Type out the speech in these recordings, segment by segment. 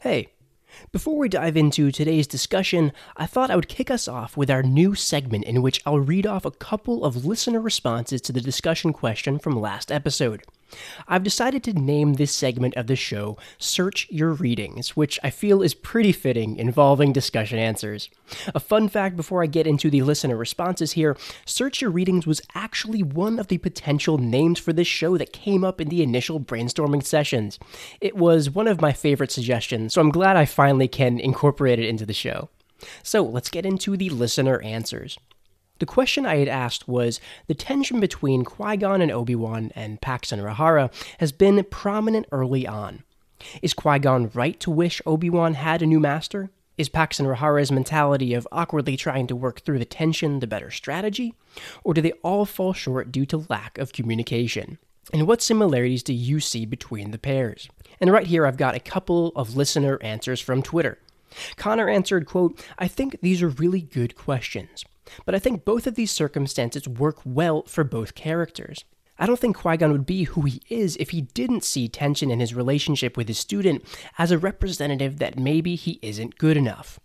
Hey, before we dive into today's discussion, I thought I would kick us off with our new segment in which I'll read off a couple of listener responses to the discussion question from last episode. I've decided to name this segment of the show Search Your Readings, which I feel is pretty fitting, involving discussion answers. A fun fact before I get into the listener responses here Search Your Readings was actually one of the potential names for this show that came up in the initial brainstorming sessions. It was one of my favorite suggestions, so I'm glad I finally can incorporate it into the show. So let's get into the listener answers. The question I had asked was the tension between Qui Gon and Obi Wan and Pax and Rahara has been prominent early on. Is Qui Gon right to wish Obi Wan had a new master? Is Pax and Rahara's mentality of awkwardly trying to work through the tension the better strategy? Or do they all fall short due to lack of communication? And what similarities do you see between the pairs? And right here, I've got a couple of listener answers from Twitter. Connor answered, quote, I think these are really good questions. But I think both of these circumstances work well for both characters. I don't think Qui Gon would be who he is if he didn't see tension in his relationship with his student as a representative that maybe he isn't good enough.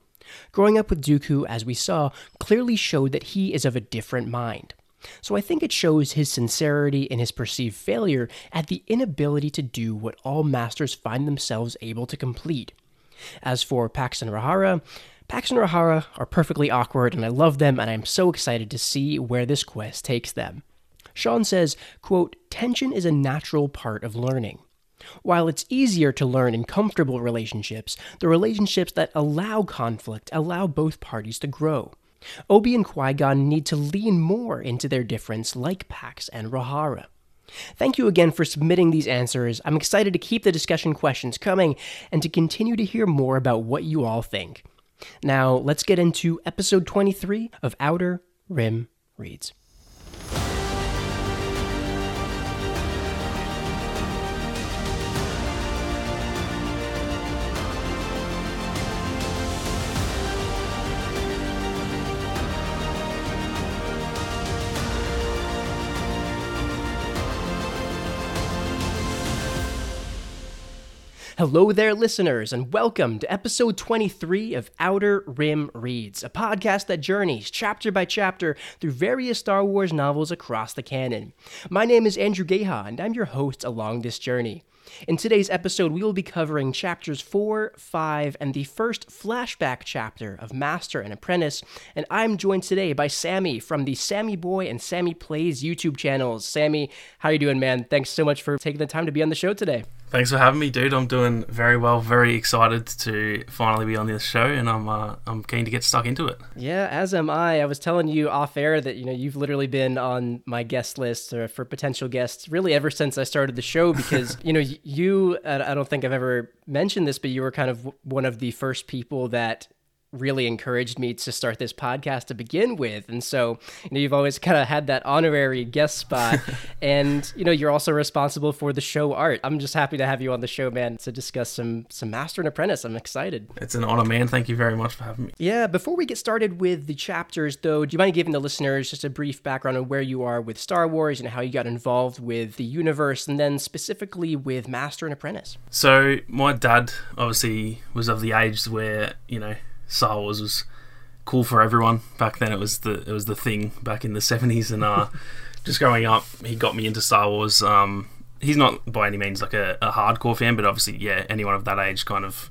Growing up with Dooku, as we saw, clearly showed that he is of a different mind. So I think it shows his sincerity in his perceived failure at the inability to do what all masters find themselves able to complete. As for Pax and Rahara, Pax and Rahara are perfectly awkward, and I love them, and I'm so excited to see where this quest takes them. Sean says, quote, Tension is a natural part of learning. While it's easier to learn in comfortable relationships, the relationships that allow conflict allow both parties to grow. Obi and Qui Gon need to lean more into their difference, like Pax and Rahara. Thank you again for submitting these answers. I'm excited to keep the discussion questions coming and to continue to hear more about what you all think. Now, let's get into episode 23 of Outer Rim Reads. Hello there, listeners, and welcome to episode 23 of Outer Rim Reads, a podcast that journeys chapter by chapter through various Star Wars novels across the canon. My name is Andrew Geha, and I'm your host along this journey. In today's episode, we will be covering chapters 4, 5, and the first flashback chapter of Master and Apprentice, and I'm joined today by Sammy from the Sammy Boy and Sammy Plays YouTube channels. Sammy, how are you doing, man? Thanks so much for taking the time to be on the show today. Thanks for having me, dude. I'm doing very well. Very excited to finally be on this show, and I'm uh, I'm keen to get stuck into it. Yeah, as am I. I was telling you off air that you know you've literally been on my guest list or for potential guests really ever since I started the show because you know you. I don't think I've ever mentioned this, but you were kind of one of the first people that really encouraged me to start this podcast to begin with. And so, you know, you've always kind of had that honorary guest spot. and, you know, you're also responsible for the show art. I'm just happy to have you on the show, man, to discuss some some Master and Apprentice. I'm excited. It's an honor, man. Thank you very much for having me. Yeah, before we get started with the chapters, though, do you mind giving the listeners just a brief background on where you are with Star Wars and how you got involved with the universe and then specifically with Master and Apprentice? So, my dad obviously was of the age where, you know, Star Wars was cool for everyone back then. It was the it was the thing back in the seventies, and uh, just growing up, he got me into Star Wars. Um, he's not by any means like a, a, hardcore fan, but obviously, yeah, anyone of that age kind of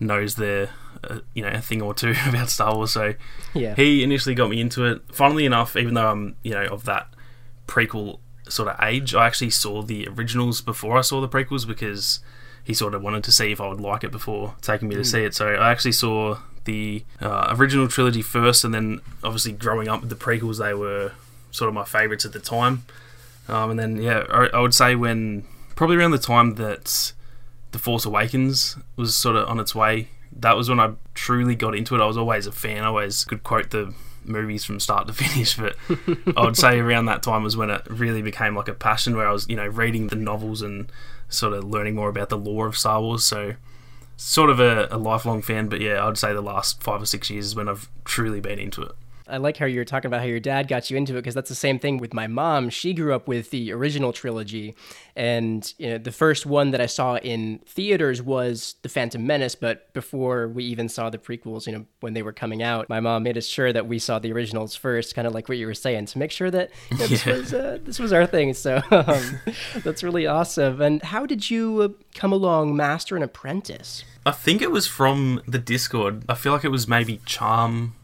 knows their uh, you know a thing or two about Star Wars. So yeah, he initially got me into it. Funnily enough, even though I'm you know of that prequel sort of age, I actually saw the originals before I saw the prequels because he sort of wanted to see if I would like it before taking me to mm. see it. So I actually saw the uh, original trilogy first, and then obviously growing up with the prequels, they were sort of my favourites at the time. Um, and then yeah, I, I, would say when probably around the time that the Force Awakens was sort of on its way, that was when I truly got into it. I was always a fan. I always could quote the movies from start to finish, but I would say around that time was when it really became like a passion where I was, you know, reading the novels and sort of learning more about the lore of Star Wars. So sort of a, a, lifelong fan, but yeah, I'd say the last five or six years is when I've truly been into it. I like how you're talking about how your dad got you into it because that's the same thing with my mom. She grew up with the original trilogy, and you know, the first one that I saw in theaters was The Phantom Menace. But before we even saw the prequels, you know, when they were coming out, my mom made us sure that we saw the originals first, kind of like what you were saying, to make sure that you know, this Yeah. was uh, this was our thing. So um, that's really awesome. And how did you uh, come along, Master and Apprentice? I think it was from the Discord. I feel like it was maybe Charm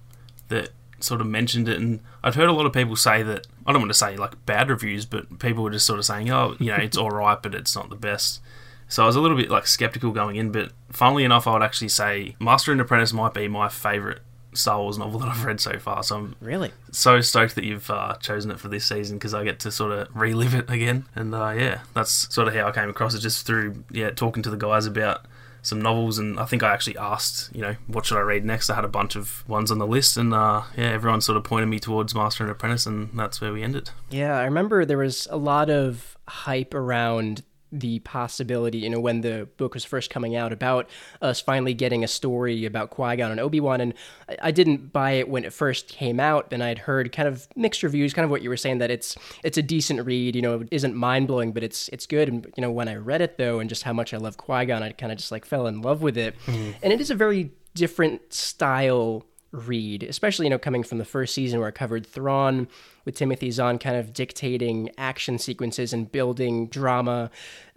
that sort of mentioned it, and I'd heard a lot of people say that. I don't want to say like bad reviews, but people were just sort of saying, "Oh, you know, it's all right, but it's not the best." So I was a little bit like skeptical going in, but funnily enough, I would actually say Master and Apprentice might be my favorite Star Wars novel that I've read so far. So I'm Really? so stoked that you've uh, chosen it for this season because I get to sort of relive it again. And uh, yeah, that's sort of how I came across it, just through yeah talking to the guys about some novels. And I think I actually asked, you know, what should I read next? I had a bunch of ones on the list, and uh, yeah, everyone sort of pointed me towards Master and Apprentice, and that's where we ended. Yeah, I remember there was a lot of hype around the possibility, you know, when the book was first coming out about us finally getting a story about Qui Gon and Obi Wan. And I- didn't buy it when it first came out. and I'd heard kind of mixed reviews, kind of what you were saying that it's it's a decent read. You know, it isn't mind blowing, but it's it's good. And you know, when I read it though, and just how much I love Qui Gon, I kind of just like fell in love with it. Mm-hmm. And it is a very different style read, especially you know coming from the first season where I covered Thrawn with Timothy Zahn kind of dictating action sequences and building drama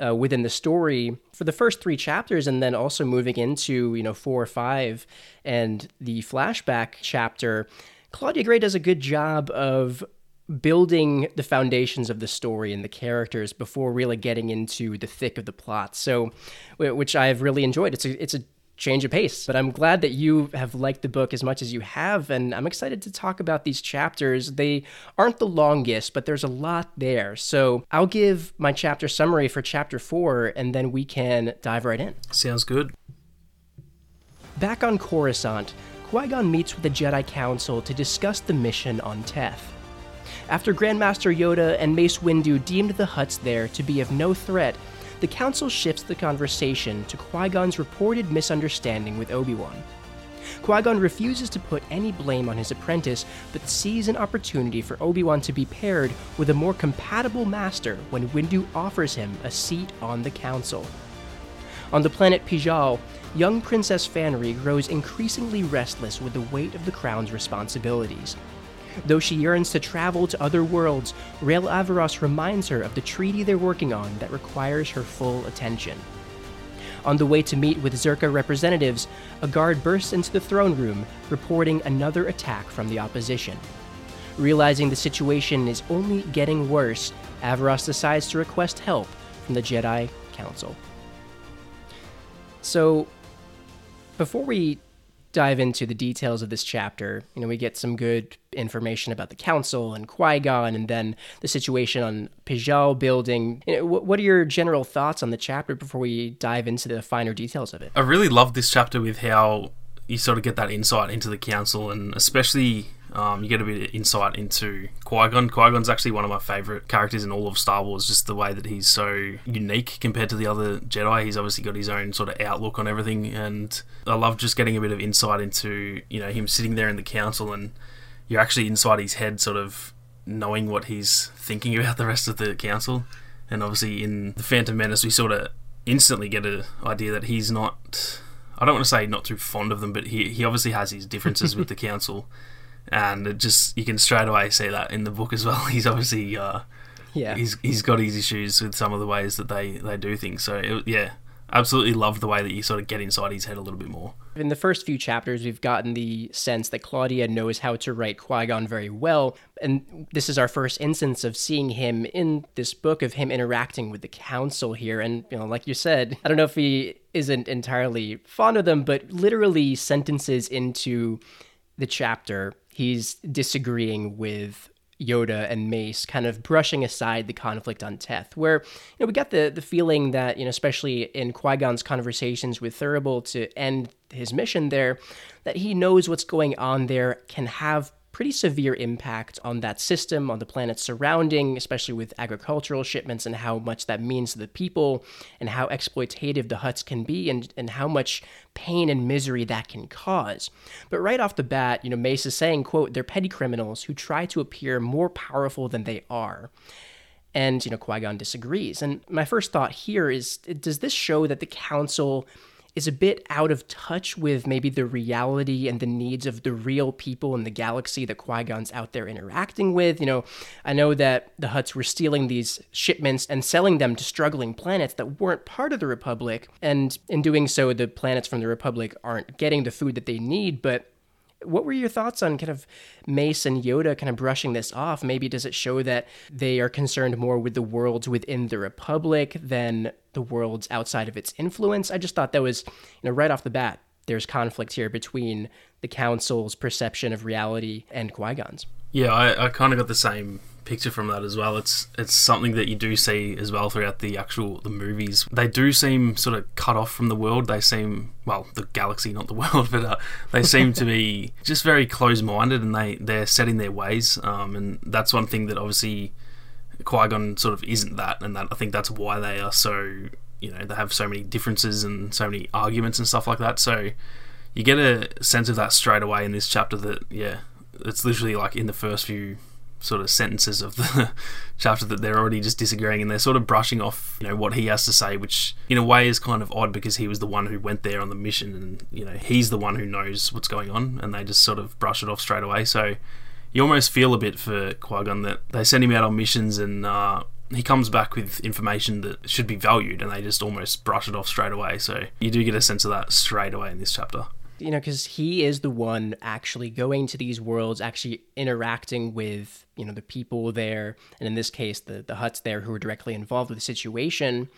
uh, within the story for the first three chapters, and then also moving into you know four or five and the flashback chapter. Claudia Gray does a good job of building the foundations of the story and the characters before really getting into the thick of the plot. So, which I've really enjoyed. It's a it's a change of pace, but I'm glad that you have liked the book as much as you have, and I'm excited to talk about these chapters. They aren't the longest, but there's a lot there. So I'll give my chapter summary for chapter four, and then we can dive right in. Sounds good. Back on Coruscant, Qui Gon meets with the Jedi Council to discuss the mission on Teth. After Grandmaster Yoda and Mace Windu deemed the Hutts there to be of no threat, the Council shifts the conversation to Qui Gon's reported misunderstanding with Obi Wan. Qui Gon refuses to put any blame on his apprentice, but sees an opportunity for Obi Wan to be paired with a more compatible master when Windu offers him a seat on the Council. On the planet Pijal, young Princess Fanry grows increasingly restless with the weight of the crown's responsibilities. Though she yearns to travel to other worlds, Rael Averross reminds her of the treaty they're working on that requires her full attention. On the way to meet with Czerka representatives, a guard bursts into the throne room, reporting another attack from the opposition. Realizing the situation is only getting worse, Averross decides to request help from the Jedi Council. So, before we dive into the details of this chapter, you know, we get some good information about the council and Qui Gon, and then the situation on Pijal building. You know, wh- what are your general thoughts on the chapter before we dive into the finer details of it? I really love this chapter with how you sort of get that insight into the council, and especially um, you get a bit of insight into Qui Gon. Qui Gon's actually one of my favorite characters in all of Star Wars. Just the way that he's so unique compared to the other Jedi. He's obviously got his own sort of outlook on everything, and I love just getting a bit of insight into you know him sitting there in the council, and you're actually inside his head, sort of knowing what he's thinking about the rest of the council. And obviously, in the Phantom Menace, we sort of instantly get an idea that he's not. I don't want to say not too fond of them, but he he obviously has his differences with the council, and it just you can straight away see that in the book as well. He's obviously uh, Yeah. he's he's got his issues with some of the ways that they they do things. So it, yeah, absolutely love the way that you sort of get inside his head a little bit more. In the first few chapters, we've gotten the sense that Claudia knows how to write Qui Gon very well, and this is our first instance of seeing him in this book of him interacting with the council here. And you know, like you said, I don't know if he isn't entirely fond of them, but literally sentences into the chapter, he's disagreeing with Yoda and Mace kind of brushing aside the conflict on Teth, where you know we got the the feeling that you know especially in Qui Gon's conversations with Thurible to end his mission there, that he knows what's going on there, can have pretty severe impact on that system, on the planet surrounding, especially with agricultural shipments and how much that means to the people and how exploitative the Hutts can be and, and how much pain and misery that can cause. But right off the bat, you know, Mace is saying, quote, they're petty criminals who try to appear more powerful than they are. And, you know, Qui Gon disagrees. And my first thought here is does this show that the Council is a bit out of touch with maybe the reality and the needs of the real people in the galaxy that Qui Gon's out there interacting with. You know, I know that the Hutts were stealing these shipments and selling them to struggling planets that weren't part of the Republic. And in doing so, the planets from the Republic aren't getting the food that they need. But what were your thoughts on kind of Mace and Yoda kind of brushing this off? Maybe does it show that they are concerned more with the worlds within the Republic than the worlds outside of its influence? I just thought that was, you know, right off the bat, there's conflict here between the Council's perception of reality and Qui Gon's. Yeah, I, I kind of got the same picture from that as well. It's it's something that you do see as well throughout the actual the movies. They do seem sort of cut off from the world. They seem well, the galaxy, not the world, but uh, they seem to be just very close minded, and they they're set in their ways. Um, and that's one thing that obviously Qui Gon sort of isn't that, and that I think that's why they are so you know they have so many differences and so many arguments and stuff like that. So you get a sense of that straight away in this chapter. That yeah, it's literally like in the first few sort of sentences of the chapter that they're already just disagreeing and they're sort of brushing off you know what he has to say which in a way is kind of odd because he was the one who went there on the mission and you know he's the one who knows what's going on and they just sort of brush it off straight away. So you almost feel a bit for Qui-Gon that they send him out on missions and uh, he comes back with information that should be valued and they just almost brush it off straight away. So you do get a sense of that straight away in this chapter you know, because he is the one actually going to these worlds, actually interacting with, you know, the people there, and in this case, the, the Hutts there who are directly involved with the situation.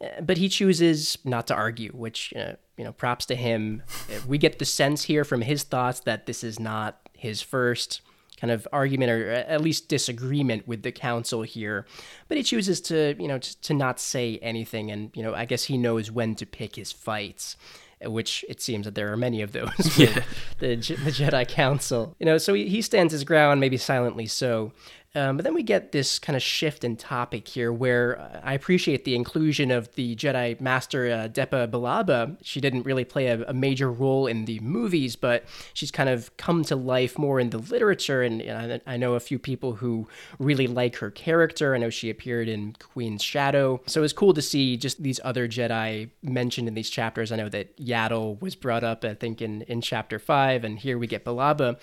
Uh, but he chooses not to argue, which, you know, props to him. We get the sense here from his thoughts that this is not his first kind of argument or at least disagreement with the council here but he chooses to you know to, to not say anything and you know i guess he knows when to pick his fights which it seems that there are many of those. yeah. the, the Jedi Council, you know, so he, he stands his ground, maybe silently so. Um, but then we get this kind of shift in topic here where I appreciate the inclusion of the Jedi Master uh, Depa Billaba. She didn't really play a, a, major role in the movies, but she's kind of come to life more in the literature. And, and I, I know a few people who really like her character. I know she appeared in Queen's Shadow. So it's cool to see just these other Jedi mentioned in these chapters. I know that Yaddle was brought up, I think, in, in chapter five, and here we get Billaba.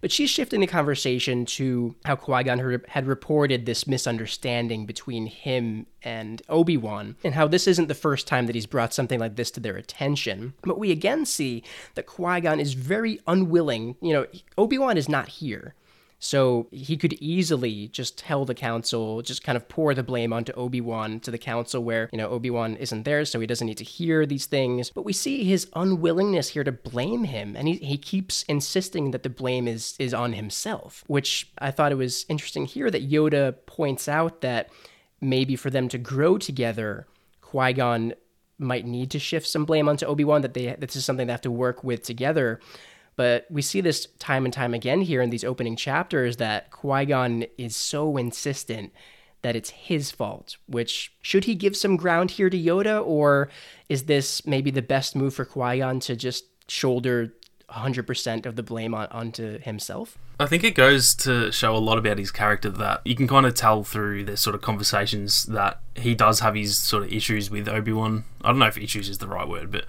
But she's shifting the conversation to how Qui Gon had reported this misunderstanding between him and Obi Wan, and how this isn't the first time that he's brought something like this to their attention. But we again see that Qui Gon is very unwilling. You know, Obi Wan is not here. So he could easily just tell the council, just kind of pour the blame onto Obi Wan to the council, where, you know, Obi Wan isn't there, so he doesn't need to hear these things. But we see his unwillingness here to blame him, and he, he keeps insisting that the blame is, is on himself, which I thought it was interesting here that Yoda points out that maybe for them to grow together, Qui Gon might need to shift some blame onto Obi Wan. That they this is something they have to work with together. But we see this time and time again here in these opening chapters that Qui Gon is so insistent that it's his fault. Which should he give some ground here to Yoda, or is this maybe the best move for Qui Gon to just shoulder 100% of the blame on, onto himself? I think it goes to show a lot about his character that you can kind of tell through their sort of conversations that he does have his sort of issues with Obi Wan. I don't know if issues is the right word, but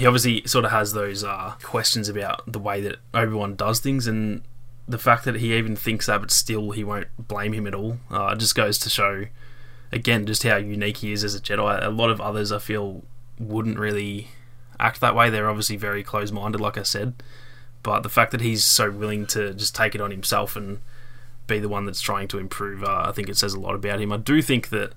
he obviously sort of has those uh, questions about the way that Obi Wan does things, and the fact that he even thinks that, but still he won't blame him at all, uh, just goes to show again just how unique he is as a Jedi. A lot of others, I feel, wouldn't really act that way. They're obviously very close-minded, like I said, but the fact that he's so willing to just take it on himself and be the one that's trying to improve, uh, I think it says a lot about him. I do think that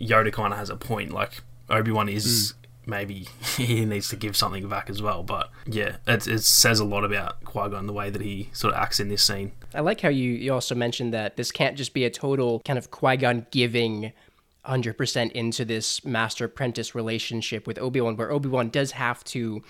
Yoda kind of has a point. Like Obi Wan is. Mm maybe he needs to give something back as well. But yeah, it, it says a lot about Qui Gon the way that he sort of acts in this scene. I like how you, you also mentioned that this can't just be a total kind of Qui Gon giving 100% into this master apprentice relationship with Obi Wan, where Obi Wan does have to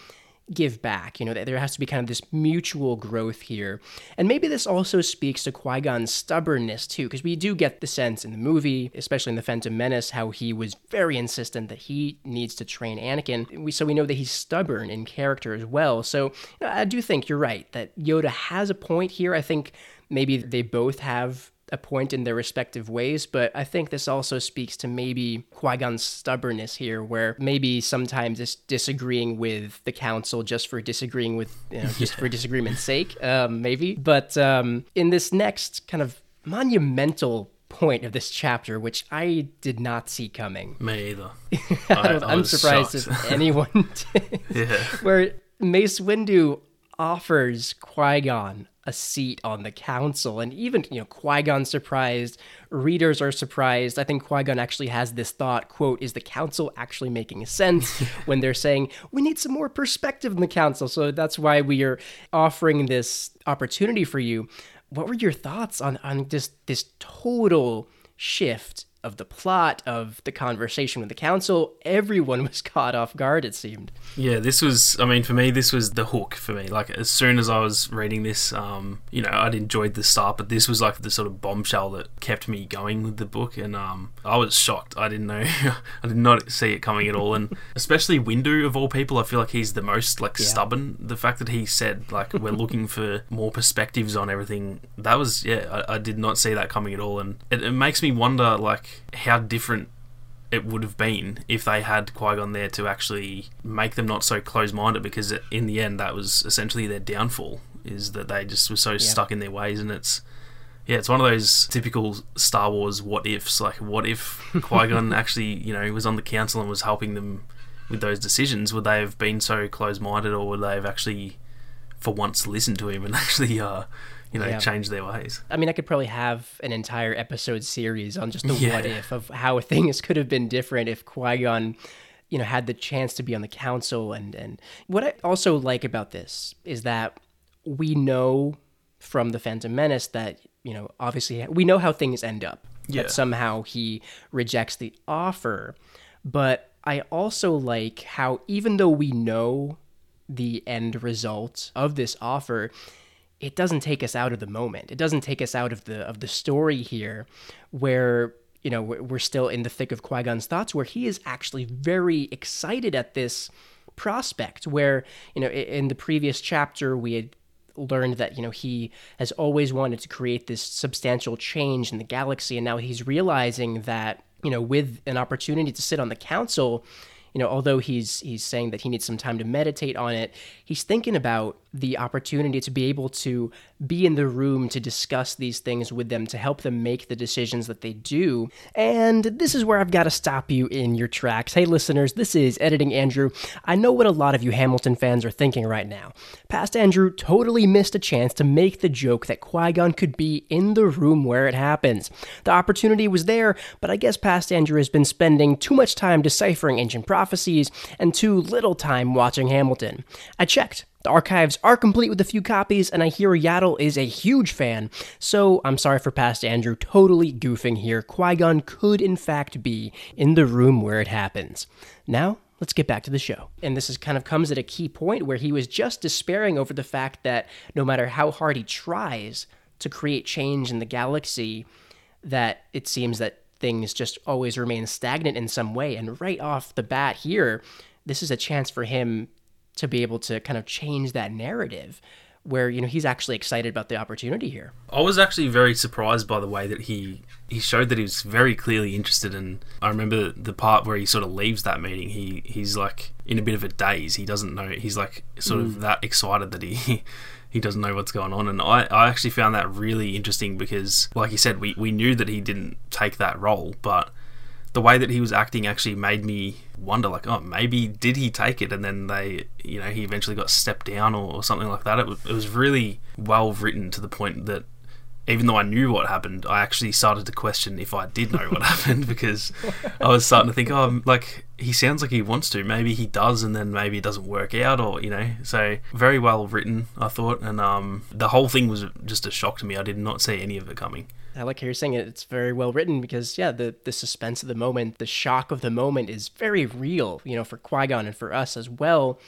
give back. You know, there has to be kind of this mutual growth here. And maybe this also speaks to Qui Gon's stubbornness, too, because we do get the sense in the movie, especially in The Phantom Menace, how he was very insistent that he needs to train Anakin. We, so we know that he's stubborn in character as well. So you know, I do think you're right that Yoda has a point here. I think maybe they both have a point in their respective ways, but I think this also speaks to maybe Qui Gon's stubbornness here, where maybe sometimes it's disagreeing with the council just for disagreeing with, you know, just for disagreement's sake, um, maybe. But um, in this next kind of monumental point of this chapter, which I did not see coming. Me either. I, am surprised shocked. if anyone did. yeah. Where Mace Windu offers Qui Gon a seat on the council. And even, you know, Qui Gon surprised, readers are surprised. I think Qui Gon actually has this thought quote, is the council actually making sense when they're saying, we need some more perspective in the council? So that's why we are offering this opportunity for you. What were your thoughts on, on just this total shift of the plot of the conversation with the council everyone was caught off guard it seemed. Yeah this was i mean for me this was the hook for me. Like as soon as i was reading this um you know i'd enjoyed the start but this was like the sort of bombshell that kept me going with the book and um i was shocked. I didn't know i did not see it coming at all and especially windu of all people i feel like he's the most like yeah. stubborn. The fact that he said like we're looking for more perspectives on everything that was yeah i, I did not see that coming at all and it, it makes me wonder like how different it would have been if they had Qui Gon there to actually make them not so close minded because in the end that was essentially their downfall is that they just were so yeah. stuck in their ways and it's yeah it's one of those typical Star Wars what ifs like what if Qui Gon actually you know was on the council and was helping them with those decisions would they have been so close minded or would they have actually for once listened to him and actually uh, you know, yeah. change their ways. I mean, I could probably have an entire episode series on just the yeah. what if of how things could have been different if Qui Gon, you know, had the chance to be on the council. And and what I also like about this is that we know from the Phantom Menace that you know, obviously, we know how things end up. Yeah. That somehow he rejects the offer, but I also like how even though we know the end result of this offer it doesn't take us out of the moment. It doesn't take us out of the of the story here, where you know we're still in the thick of Qui Gon's thoughts, where he is actually very excited at this prospect. Where you know in the previous chapter we had learned that you know he has always wanted to create this substantial change in the galaxy, and now he's realizing that you know with an opportunity to sit on the council you know, although he's he's saying that he needs some time to meditate on it, he's thinking about the opportunity to be able to be in the room to discuss these things with them to help them make the decisions that they do. And this is where I've got to stop you in your tracks. Hey listeners, this is Editing Andrew. I know what a lot of you Hamilton fans are thinking right now. Past Andrew totally missed a chance to make the joke that Qui-Gon could be in the room where it happens. The opportunity was there, but I guess Past Andrew has been spending too much time deciphering ancient prophecies, and too little time watching Hamilton. I checked. The archives are complete with a few copies, and I hear Yaddle is a huge fan, so I'm sorry for past Andrew totally goofing here. Qui Gon could, in fact, be in the room where it happens. Now, let's get back to the show. And this is kind of comes at a key point where he was just despairing over the fact that no matter how hard he tries to create change in the galaxy, that it seems that things just always remain stagnant in some way. And right off the bat here, this is a chance for him to be able to kind of change that narrative where you know he's actually excited about the opportunity here. I was actually very surprised by the way that he he showed that he was very clearly interested in. I remember the part where he sort of leaves that meeting. He he's like in a bit of a daze. He doesn't know. He's like sort mm. of that excited that he he doesn't know what's going on. And I, I actually found that really interesting because, like you said, we, we knew that he didn't take that role, but the way that he was acting actually made me wonder, like, oh, maybe did he take it? And then they, you know, he eventually got stepped down or, or something like that. It it was really well written to the point that even though I knew what happened, I actually started to question if I did know what happened because I was starting to think, oh, like he sounds like he wants to. Maybe he does, and then maybe it doesn't work out, or you know. So very well written, I thought, and um, the whole thing was just a shock to me. I did not see any of it coming. I like how you're saying it. It's very well written because yeah, the the suspense of the moment, the shock of the moment is very real. You know, for Qui Gon and for us as well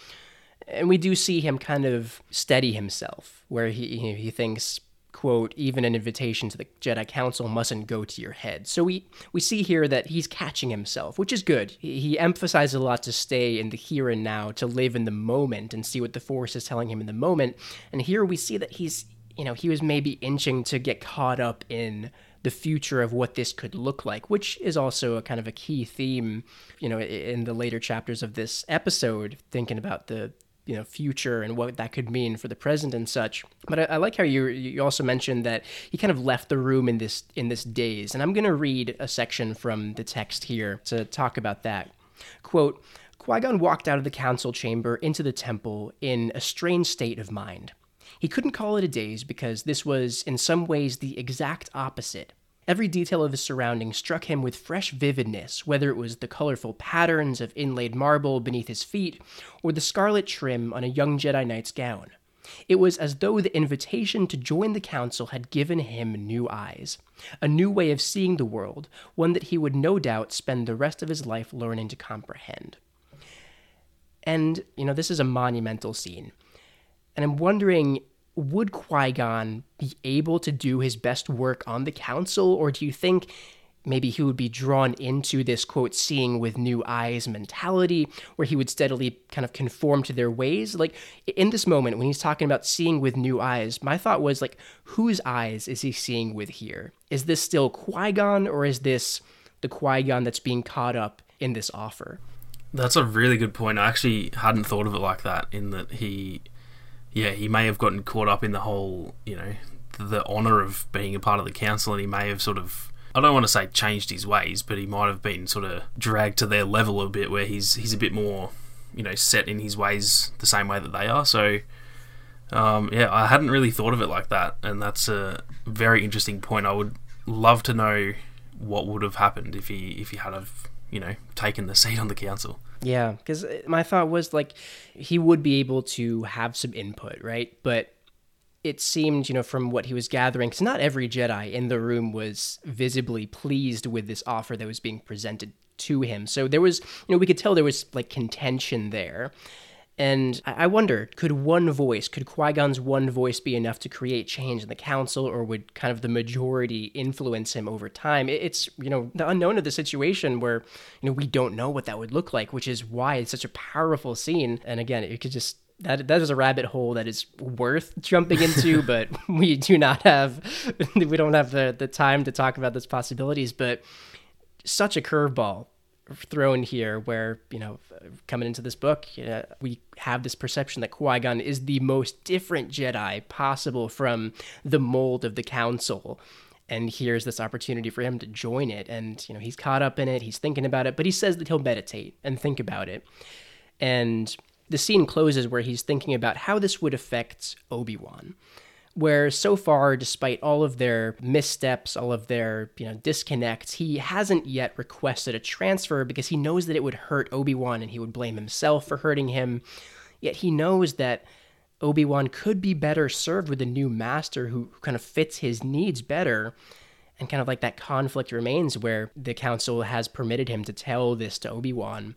And we do see him kind of steady himself, where he he thinks, quote, even an invitation to the Jedi Council mustn't go to your head. So we we see here that he's catching himself, which is good. He, he emphasizes a lot to stay in the here and now, to live in the moment and see what the Force is telling him in the moment. And here we see that he's you know, he was maybe inching to get caught up in the future of what this could look like, which is also a kind of a key theme, you know, in the later chapters of this episode, thinking about the you know future and what that could mean for the present and such. But I, I, like how you you also mentioned that he kind of left the room in this in this daze, and I'm going to read a section from the text here to talk about that. Quote. Qui Gon walked out of the council chamber into the temple in a strange state of mind. He couldn't call it a daze because this was, in some ways, the exact opposite. Every detail of his surroundings struck him with fresh vividness, whether it was the colorful patterns of inlaid marble beneath his feet or the scarlet trim on a young Jedi Knight's gown. It was as though the invitation to join the council had given him new eyes, a new way of seeing the world, one that he would no doubt spend the rest of his life learning to comprehend. And, you know, this is a monumental scene. And I'm wondering would Qui Gon be able to do his best work on the council, or do you think maybe he would be drawn into this quote seeing with new eyes mentality where he would steadily kind of conform to their ways? Like in this moment when he's talking about seeing with new eyes my thought was like whose eyes is he seeing with here? Is this still Qui-Gon or is this the Qui-Gon that's being caught up in this offer? That's a really good point. I actually hadn't thought of it like that in that he yeah, he may have gotten caught up in the whole, you know, the honour of being a part of the council, and he may have sort of. I don't want to say changed his ways, but he might have been sort of dragged to their level a bit, where he's he's a bit more, you know, set in his ways the same way that they are. So, um, yeah, I hadn't really thought of it like that, and that's a very interesting point. I would love to know what would have happened if he if he had have you know taken the seat on the council. Yeah, because uh, my thought was like he would be able to have some input, right? But it seemed, you know, from what he was gathering, because not every Jedi in the room was visibly pleased with this offer that was being presented to him. So there was, you know, we could tell there was like contention there. And I wonder, could one voice, could Qui Gon's one voice be enough to create change in the council, or would kind of the majority influence him over time? It's, you know, the unknown of the situation where, you know, we don't know what that would look like, which is why it's such a powerful scene. And again, it could just that that is a rabbit hole that is worth jumping into, but we do not have we don't have the the time to talk about those possibilities. But such a curveball thrown here where you know coming into this book uh, we have this perception that Qui-Gon is the most different Jedi possible from the mold of the council. And here's this opportunity for him to join it. And you know he's caught up in it. He's thinking about it. But he says that he'll meditate and think about it. And the scene closes where he's thinking about how this would affect Obi-Wan where so far, despite all of their missteps, all of their you know disconnects, he hasn't yet requested a transfer because he knows that it would hurt Obi Wan and he would blame himself for hurting him. Yet he knows that Obi Wan could be better served with a new master who, kind of fits his needs better. And kind of like that conflict remains where the council has permitted him to tell this to Obi Wan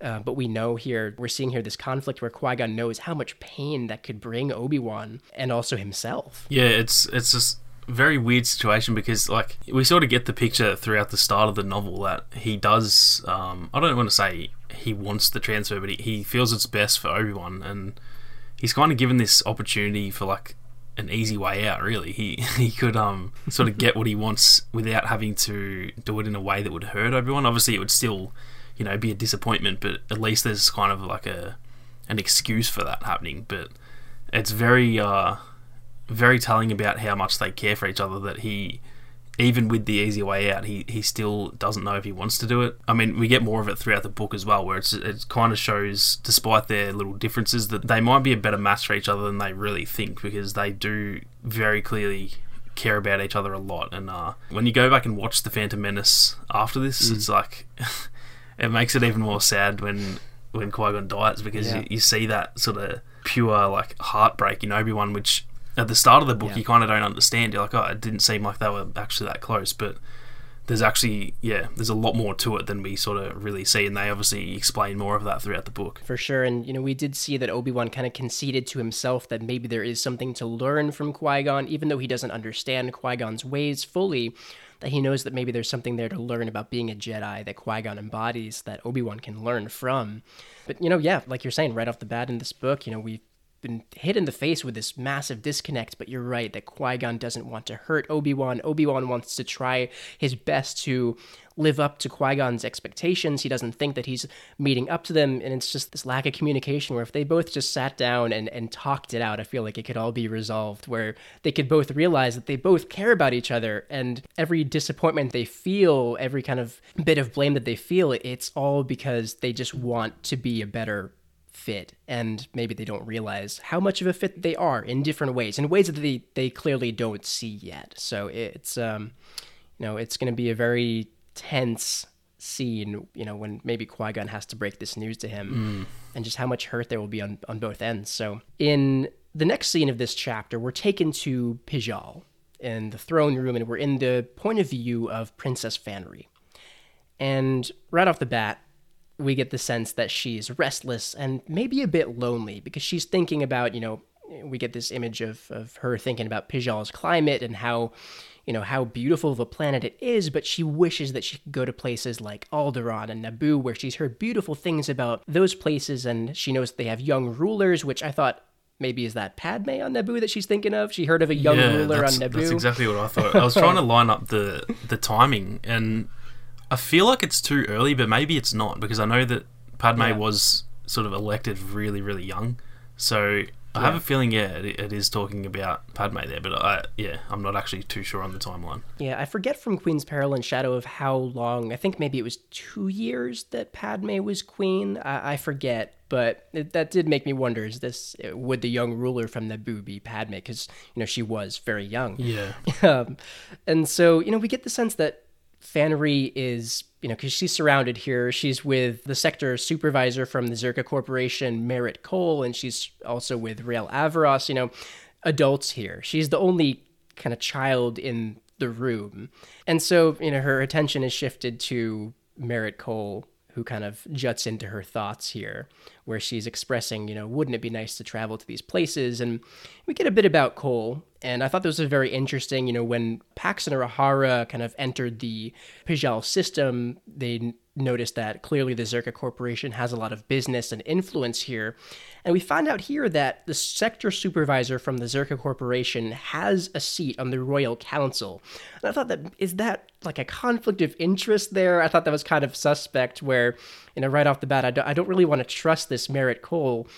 uh, but we know here, we're seeing here this conflict where Qui Gon knows how much pain that could bring Obi Wan and also himself. Yeah, it's it's just very weird situation because like we sort of get the picture throughout the start of the novel that he does. Um, I don't want to say he wants the transfer, but he, he feels it's best for Obi Wan, and he's kind of given this opportunity for like an easy way out. Really, he he could um sort of get what he wants without having to do it in a way that would hurt Obi Wan. Obviously, it would still you know be a disappointment, but at least there's kind of like a an excuse for that happening. But it's very uh, very telling about how much they care for each other that he even with the easy way out, he, he still doesn't know if he wants to do it. I mean, we get more of it throughout the book as well, where it's, it kind of shows, despite their little differences, that they might be a better match for each other than they really think because they do very clearly care about each other a lot. And uh, when you go back and watch The Phantom Menace after this, mm. it's like it makes it even more sad when when Qui Gon dies because yeah. you, you, see that sort of pure like heartbreak in Obi Wan, which at the start of the book yeah. you kind of don't understand. You're like, oh, it didn't seem like they were actually that close, but there's actually yeah, there's a lot more to it than we sort of really see, and they obviously explain more of that throughout the book. For sure, and you know we did see that Obi Wan kind of conceded to himself that maybe there is something to learn from Qui Gon, even though he doesn't understand Qui Gon's ways fully. That he knows that maybe there's something there to learn about being a Jedi that Qui Gon embodies that Obi Wan can learn from. But you know, yeah, like you're saying, right off the bat in this book, you know, we been hit in the face with this massive disconnect, but you're right that Qui Gon doesn't want to hurt Obi Wan. Obi Wan wants to try his best to live up to Qui Gon's expectations. He doesn't think that he's meeting up to them, and it's just this lack of communication where if they both just sat down and, and talked it out, I feel like it could all be resolved, where they could both realize that they both care about each other, and every disappointment they feel, every kind of bit of blame that they feel, it's all because they just want to be a better fit and maybe they don't realize how much of a fit they are in different ways in ways that they, they clearly don't see yet. So it's um you know it's going to be a very tense scene you know when maybe Qui-Gon has to break this news to him mm. and just how much hurt there will be on, on both ends. So in the next scene of this chapter we're taken to Pijal in the throne room and we're in the point of view of Princess Fanry and right off the bat we get the sense that she's restless and maybe a bit lonely because she's thinking about, you know, we get this image of, of her thinking about Pijal's climate and how, you know, how beautiful of a planet it is, but she wishes that she could go to places like Alderaan and Naboo where she's heard beautiful things about those places and she knows they have young rulers, which I thought maybe is that Padme on Naboo that she's thinking of? She heard of a young yeah, ruler on Naboo. That's exactly what I thought. I was trying to line up the the timing and I feel like it's too early, but maybe it's not because I know that Padme yeah. was sort of elected really, really young. So I yeah. have a feeling, yeah, it, it is talking about Padme there, but I, yeah, I'm not actually too sure on the timeline. Yeah, I forget from Queen's Peril and Shadow of how long. I think maybe it was two years that Padme was queen. I, I forget, but it, that did make me wonder: is this would the young ruler from Naboo be Padme? Because you know she was very young. Yeah. um, and so you know we get the sense that Fanry is, you know, because she's surrounded here. She's with the sector supervisor from the Czerka Corporation, Merrit Cole, and she's also with Rael Averross, you know, adults here. She's the only kind of child in the room. And so, you know, her attention is shifted to Merrit Cole, who kind of juts into her thoughts here, where she's expressing, you know, wouldn't it be nice to travel to these places? And we get a bit about Cole, and I thought this was very interesting. You know, when Pax and Rahara kind of entered the Pijal system, they noticed that clearly the Czerka Corporation has a lot of business and influence here. And we find out here that the sector supervisor from the Czerka Corporation has a seat on the Royal Council. And I thought that, is that like a conflict of interest there? I thought that was kind of suspect, where, you know, right off the bat, I don't, I don't really want to trust this Merrit Cole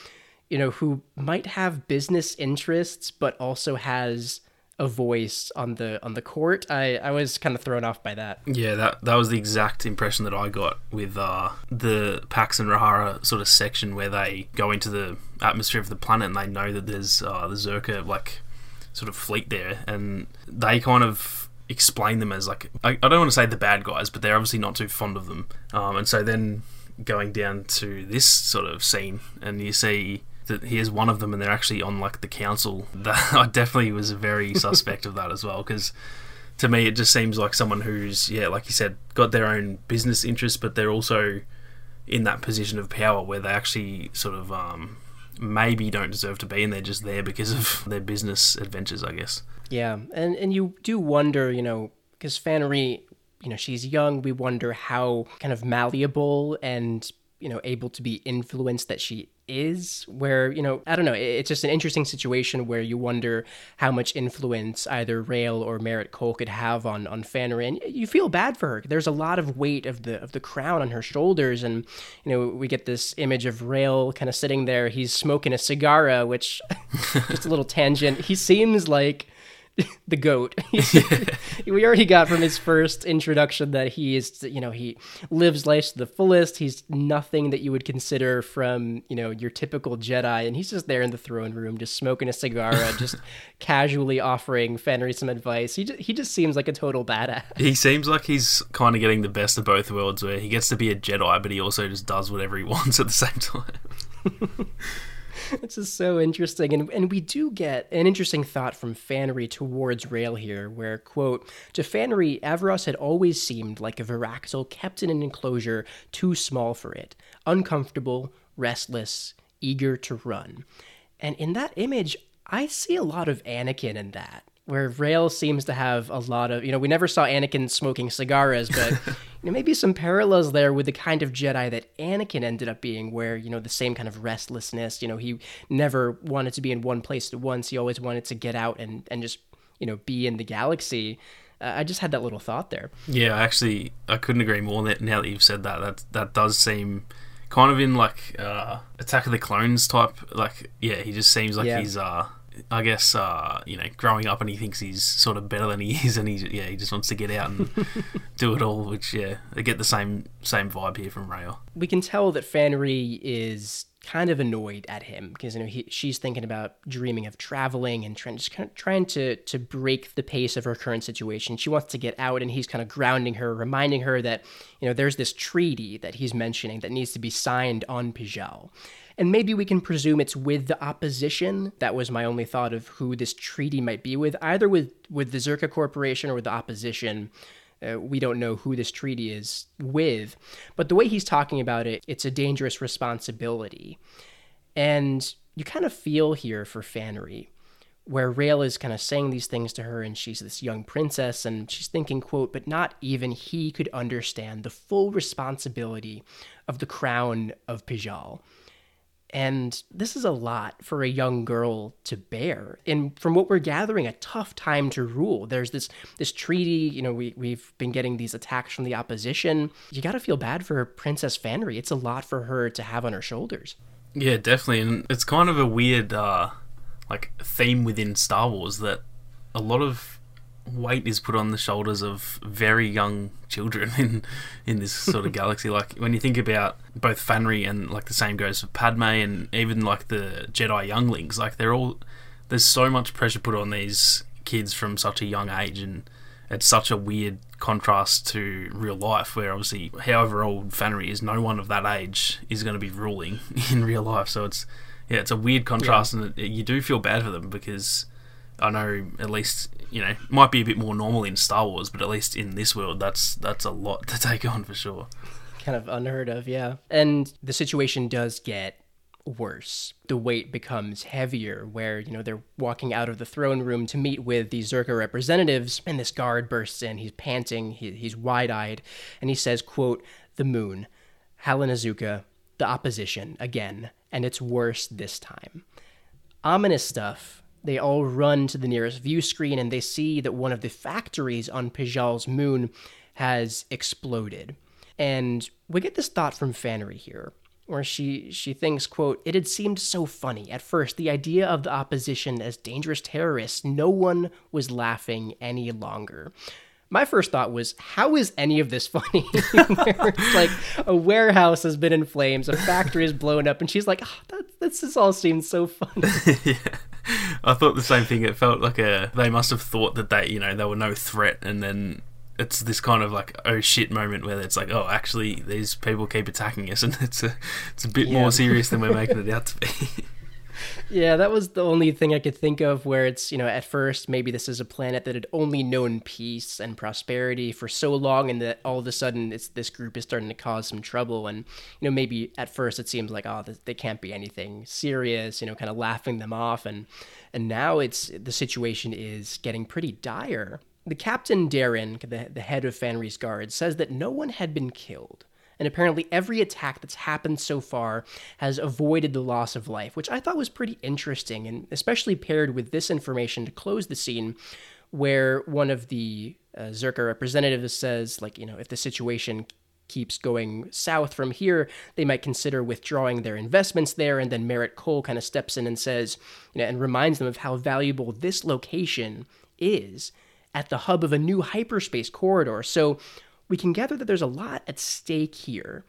you know, who might have business interests but also has a voice on the on the court. I, I was kind of thrown off by that. Yeah, that that was the exact impression that I got with uh, the Pax and Rahara sort of section where they go into the atmosphere of the planet and they know that there's uh, the Czerka like sort of fleet there, and they kind of explain them as like I, I don't want to say the bad guys, but they're obviously not too fond of them. Um, and so then going down to this sort of scene, and you see that he is one of them and they're actually on like the council. That I definitely was very suspect of that as well because to me it just seems like someone who's yeah, like you said, got their own business interests, but they're also in that position of power where they actually sort of um, maybe don't deserve to be and they're just there because of their business adventures, I guess. Yeah, and and you do wonder, you know, because Fanry, you know, she's young. We wonder how kind of malleable and you know able to be influenced that she is where you know i don't know it's just an interesting situation where you wonder how much influence either Rael or merritt cole could have on on fanry and you feel bad for her there's a lot of weight of the of the crown on her shoulders and you know we get this image of Rael kind of sitting there he's smoking a cigar which just a little tangent he seems like the goat. we already got from his first introduction that he is, you know, he lives life to the fullest. He's nothing that you would consider from, you know, your typical Jedi, and he's just there in the throne room, just smoking a cigar, just casually offering Fanry some advice. He just, he just seems like a total badass. He seems like he's kind of getting the best of both worlds, where he gets to be a Jedi, but he also just does whatever he wants at the same time. This is so interesting. And, and we do get an interesting thought from Fanry towards Rael here, where, quote, to Fanry, Averross had always seemed like a varactyl kept in an enclosure too small for it, uncomfortable, restless, eager to run. And in that image, I see a lot of Anakin in that where Rael seems to have a lot of, you know, we never saw Anakin smoking cigars, but you know, maybe some parallels there with the kind of Jedi that Anakin ended up being, where you know the same kind of restlessness. You know, he never wanted to be in one place at once. He always wanted to get out and and just you know be in the galaxy. Uh, I just had that little thought there. Yeah, actually, I couldn't agree more. That now that you've said that, that that does seem kind of in like uh, Attack of the Clones type. Like, yeah, he just seems like Yeah. he's uh I guess uh, you know, growing up and he thinks he's sort of better than he is, and he yeah, he just wants to get out and do it all. Which yeah, I get the same same vibe here from Rael. we can tell that Fanry is kind of annoyed at him because you know he, she's thinking about dreaming of traveling and trying just kind of trying to to break the pace of her current situation. She wants to get out, and he's kind of grounding her, reminding her that you know there's this treaty that he's mentioning that needs to be signed on Pijal. And maybe we can presume it's with the opposition. That was my only thought of who this treaty might be with, either with with the Czerka Corporation or with the opposition. Uh, we don't know who this treaty is with, but the way he's talking about it, it's a dangerous responsibility. And you kind of feel here for Fanry, where Rael is kind of saying these things to her, and she's this young princess, and she's thinking, quote, but not even he could understand the full responsibility of the crown of Pijal. And this is a lot for a young girl to bear. And from what we're gathering, a tough time to rule. There's this this treaty, you know, we, we've been getting these attacks from the opposition. You got to feel bad for Princess Fanry. It's a lot for her to have on her shoulders. Yeah, definitely, and it's kind of a weird uh, like theme within Star Wars that a lot of weight is put on the shoulders of very young children in in this sort of galaxy. Like when you think about both Fanry and like the same goes for Padme and even like the Jedi younglings, like they're all there's so much pressure put on these kids from such a young age and it's such a weird contrast to real life where obviously however old Fanry is, no one of that age is going to be ruling in real life. So it's yeah, it's a weird contrast and it, you do feel bad for them because I know at least you know might be a bit more normal in Star Wars, but at least in this world, that's that's a lot to take on for sure. Kind of unheard of, yeah. And the situation does get worse. The weight becomes heavier, where, you know, they're walking out of the throne room to meet with the Czerka representatives, and this guard bursts in. He's panting, he, he's wide eyed, and he says, quote, The moon, Halanazuka, the opposition, again, and it's worse this time. Ominous stuff. They all run to the nearest view screen and they see that one of the factories on Pijal's moon has exploded. And we get this thought from Fanry here, where she she thinks, quote, it had seemed so funny. At first, the idea of the opposition as dangerous terrorists, no one was laughing any longer. My first thought was, how is any of this funny? It's like a warehouse has been in flames, a factory is blown up, and she's like, oh, that, this just all seems so funny. yeah. I thought the same thing. It felt like a they must have thought that they, you know, they were no threat, and then it's this kind of like oh shit moment where it's like oh actually these people keep attacking us, and it's a it's a bit Yeah. more serious than we're making it out to be. Yeah, that was the only thing I could think of where it's, you know, at first maybe this is a planet that had only known peace and prosperity for so long and that all of a sudden it's this group is starting to cause some trouble. And you know maybe at first it seems like oh they can't be anything serious, you know, kind of laughing them off. And and now it's the situation is getting pretty dire. The captain Darren, the, the head of Fanry's guard, says that no one had been killed and apparently every attack that's happened so far has avoided the loss of life, which I thought was pretty interesting, and especially paired with this information to close the scene, where one of the uh, Czerka representatives says, like, you know, if the situation keeps going south from here, they might consider withdrawing their investments there. And then Merritt Cole kind of steps in and says, you know, and reminds them of how valuable this location is at the hub of a new hyperspace corridor. So we can gather that there's a lot at stake here.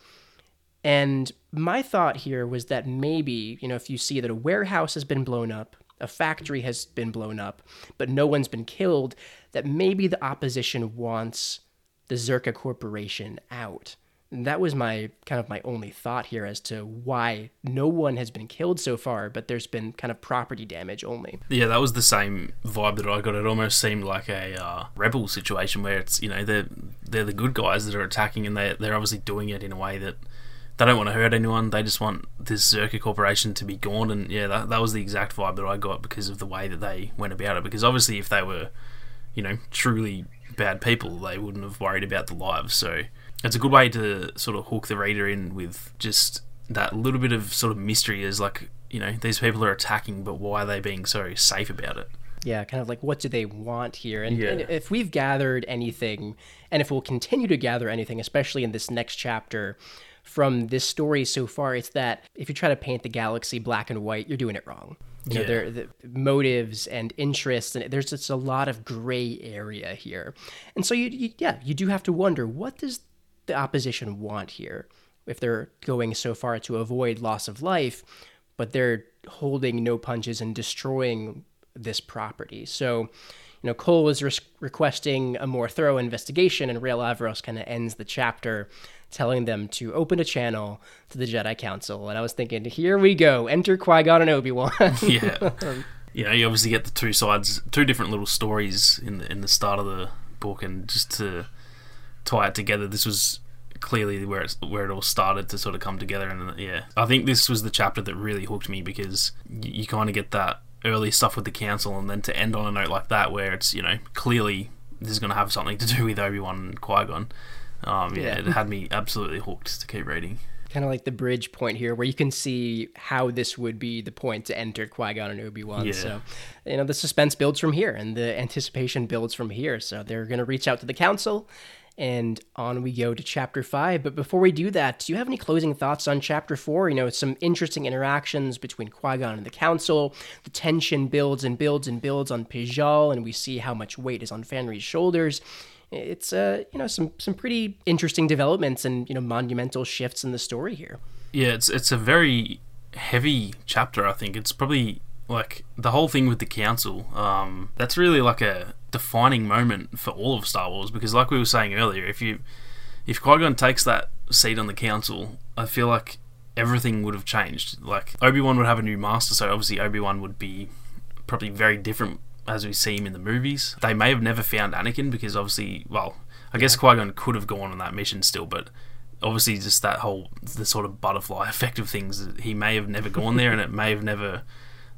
And my thought here was that maybe, you know, if you see that a warehouse has been blown up, a factory has been blown up, but no one's been killed, that maybe the opposition wants the Czerka Corporation out. That was my kind of my only thought here as to why no one has been killed so far, but there's been kind of property damage only. Yeah, that was the same vibe that I got. It almost seemed like a uh, rebel situation where it's you know they're they're the good guys that are attacking, and they they're obviously doing it in a way that they don't want to hurt anyone. They just want this Czerka Corporation to be gone, and yeah, that that was the exact vibe that I got because of the way that they went about it. Because obviously, if they were, you know, truly bad people, they wouldn't have worried about the lives. So it's a good way to sort of hook the reader in with just that little bit of sort of mystery as like you know these people are attacking but why are they being so safe about it yeah kind of like what do they want here and, Yeah. and if we've gathered anything and if we'll continue to gather anything especially in this next chapter from this story so far it's that if you try to paint the galaxy black and white you're doing it wrong you know Yeah. there the motives and interests and there's just a lot of gray area here and so you, you yeah you do have to wonder what does the opposition want here if they're going so far to avoid loss of life but they're holding no punches and destroying this property. So you know cole was requesting a more thorough investigation and Rael Averross kind of ends the chapter telling them to open a channel to the jedi council. And i was thinking here we go enter qui-gon and obi-wan. Yeah. You know you obviously get the two sides two different little stories in the in the start of the book and just to tie it together this was clearly where it's where it all started to sort of come together and yeah i think this was the chapter that really hooked me because you, you kind of get that early stuff with the council and then to end on a note like that where it's you know clearly this is going to have something to do with obi-wan and qui-gon um, yeah, Yeah. it had me absolutely hooked to keep reading kind of like the bridge point here where you can see how this would be the point to enter Qui-Gon and Obi-Wan. Yeah. So, you know, the suspense builds from here and the anticipation builds from here. So they're going to reach out to the council and on we go to chapter 5. But before we do that, do you have any closing thoughts on chapter 4? You know, some interesting interactions between Qui-Gon and the council. The tension builds and builds and builds on Pijal and we see how much weight is on Fanry's shoulders it's uh you know some some pretty interesting developments and you know monumental shifts in the story here Yeah, it's it's a very heavy chapter. I think it's probably like the whole thing with the council. Um, that's really like a defining moment for all of Star Wars because, like we were saying earlier, if you if Qui Gon takes that seat on the council, I feel like everything would have changed. Like Obi Wan would have a new master, so obviously Obi Wan would be probably very different as we see him in the movies. They may have never found Anakin because obviously, well, I guess Qui Gon could have gone on that mission still, but obviously just that whole the sort of butterfly effect of things. He may have never gone there, and it may have never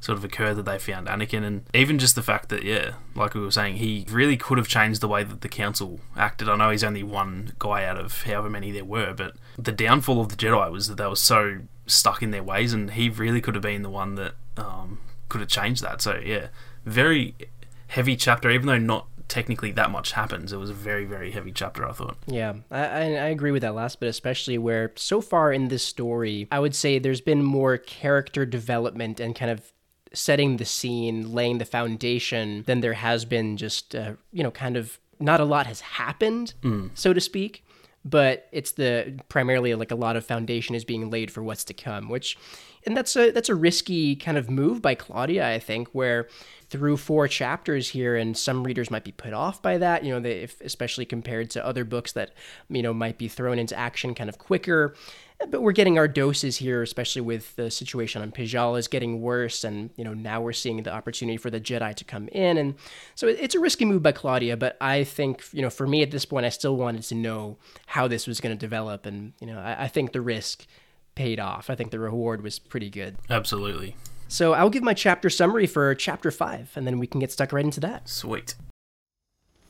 sort of occurred that they found Anakin, and even just the fact that yeah, like we were saying, he really could have changed the way that the council acted. I know he's only one guy out of however many there were, but the downfall of the Jedi was that they were so stuck in their ways, and he really could have been the one that um, could have changed that. So yeah, very heavy chapter, even though not technically that much happens. It was a very very heavy chapter. I thought. Yeah, I, I I agree with that last bit, especially where so far in this story, I would say there's been more character development and kind of setting the scene, laying the foundation than there has been just, uh, you know, kind of not a lot has happened, so to speak. But it's the primarily like a lot of foundation is being laid for what's to come, which, and that's a that's a risky kind of move by Claudia, I think, where through four chapters here, and some readers might be put off by that. You know, they, if, especially compared to other books that you know might be thrown into action kind of quicker. But we're getting our doses here, especially with the situation on Pijal is getting worse, and you know now we're seeing the opportunity for the Jedi to come in, and so it's a risky move by Claudia. But I think you know for me at this point, I still wanted to know how this was going to develop, and you know I, I think the risk paid off. I think the reward was pretty good. Absolutely. So I'll give my chapter summary for chapter five, and then we can get stuck right into that. Sweet.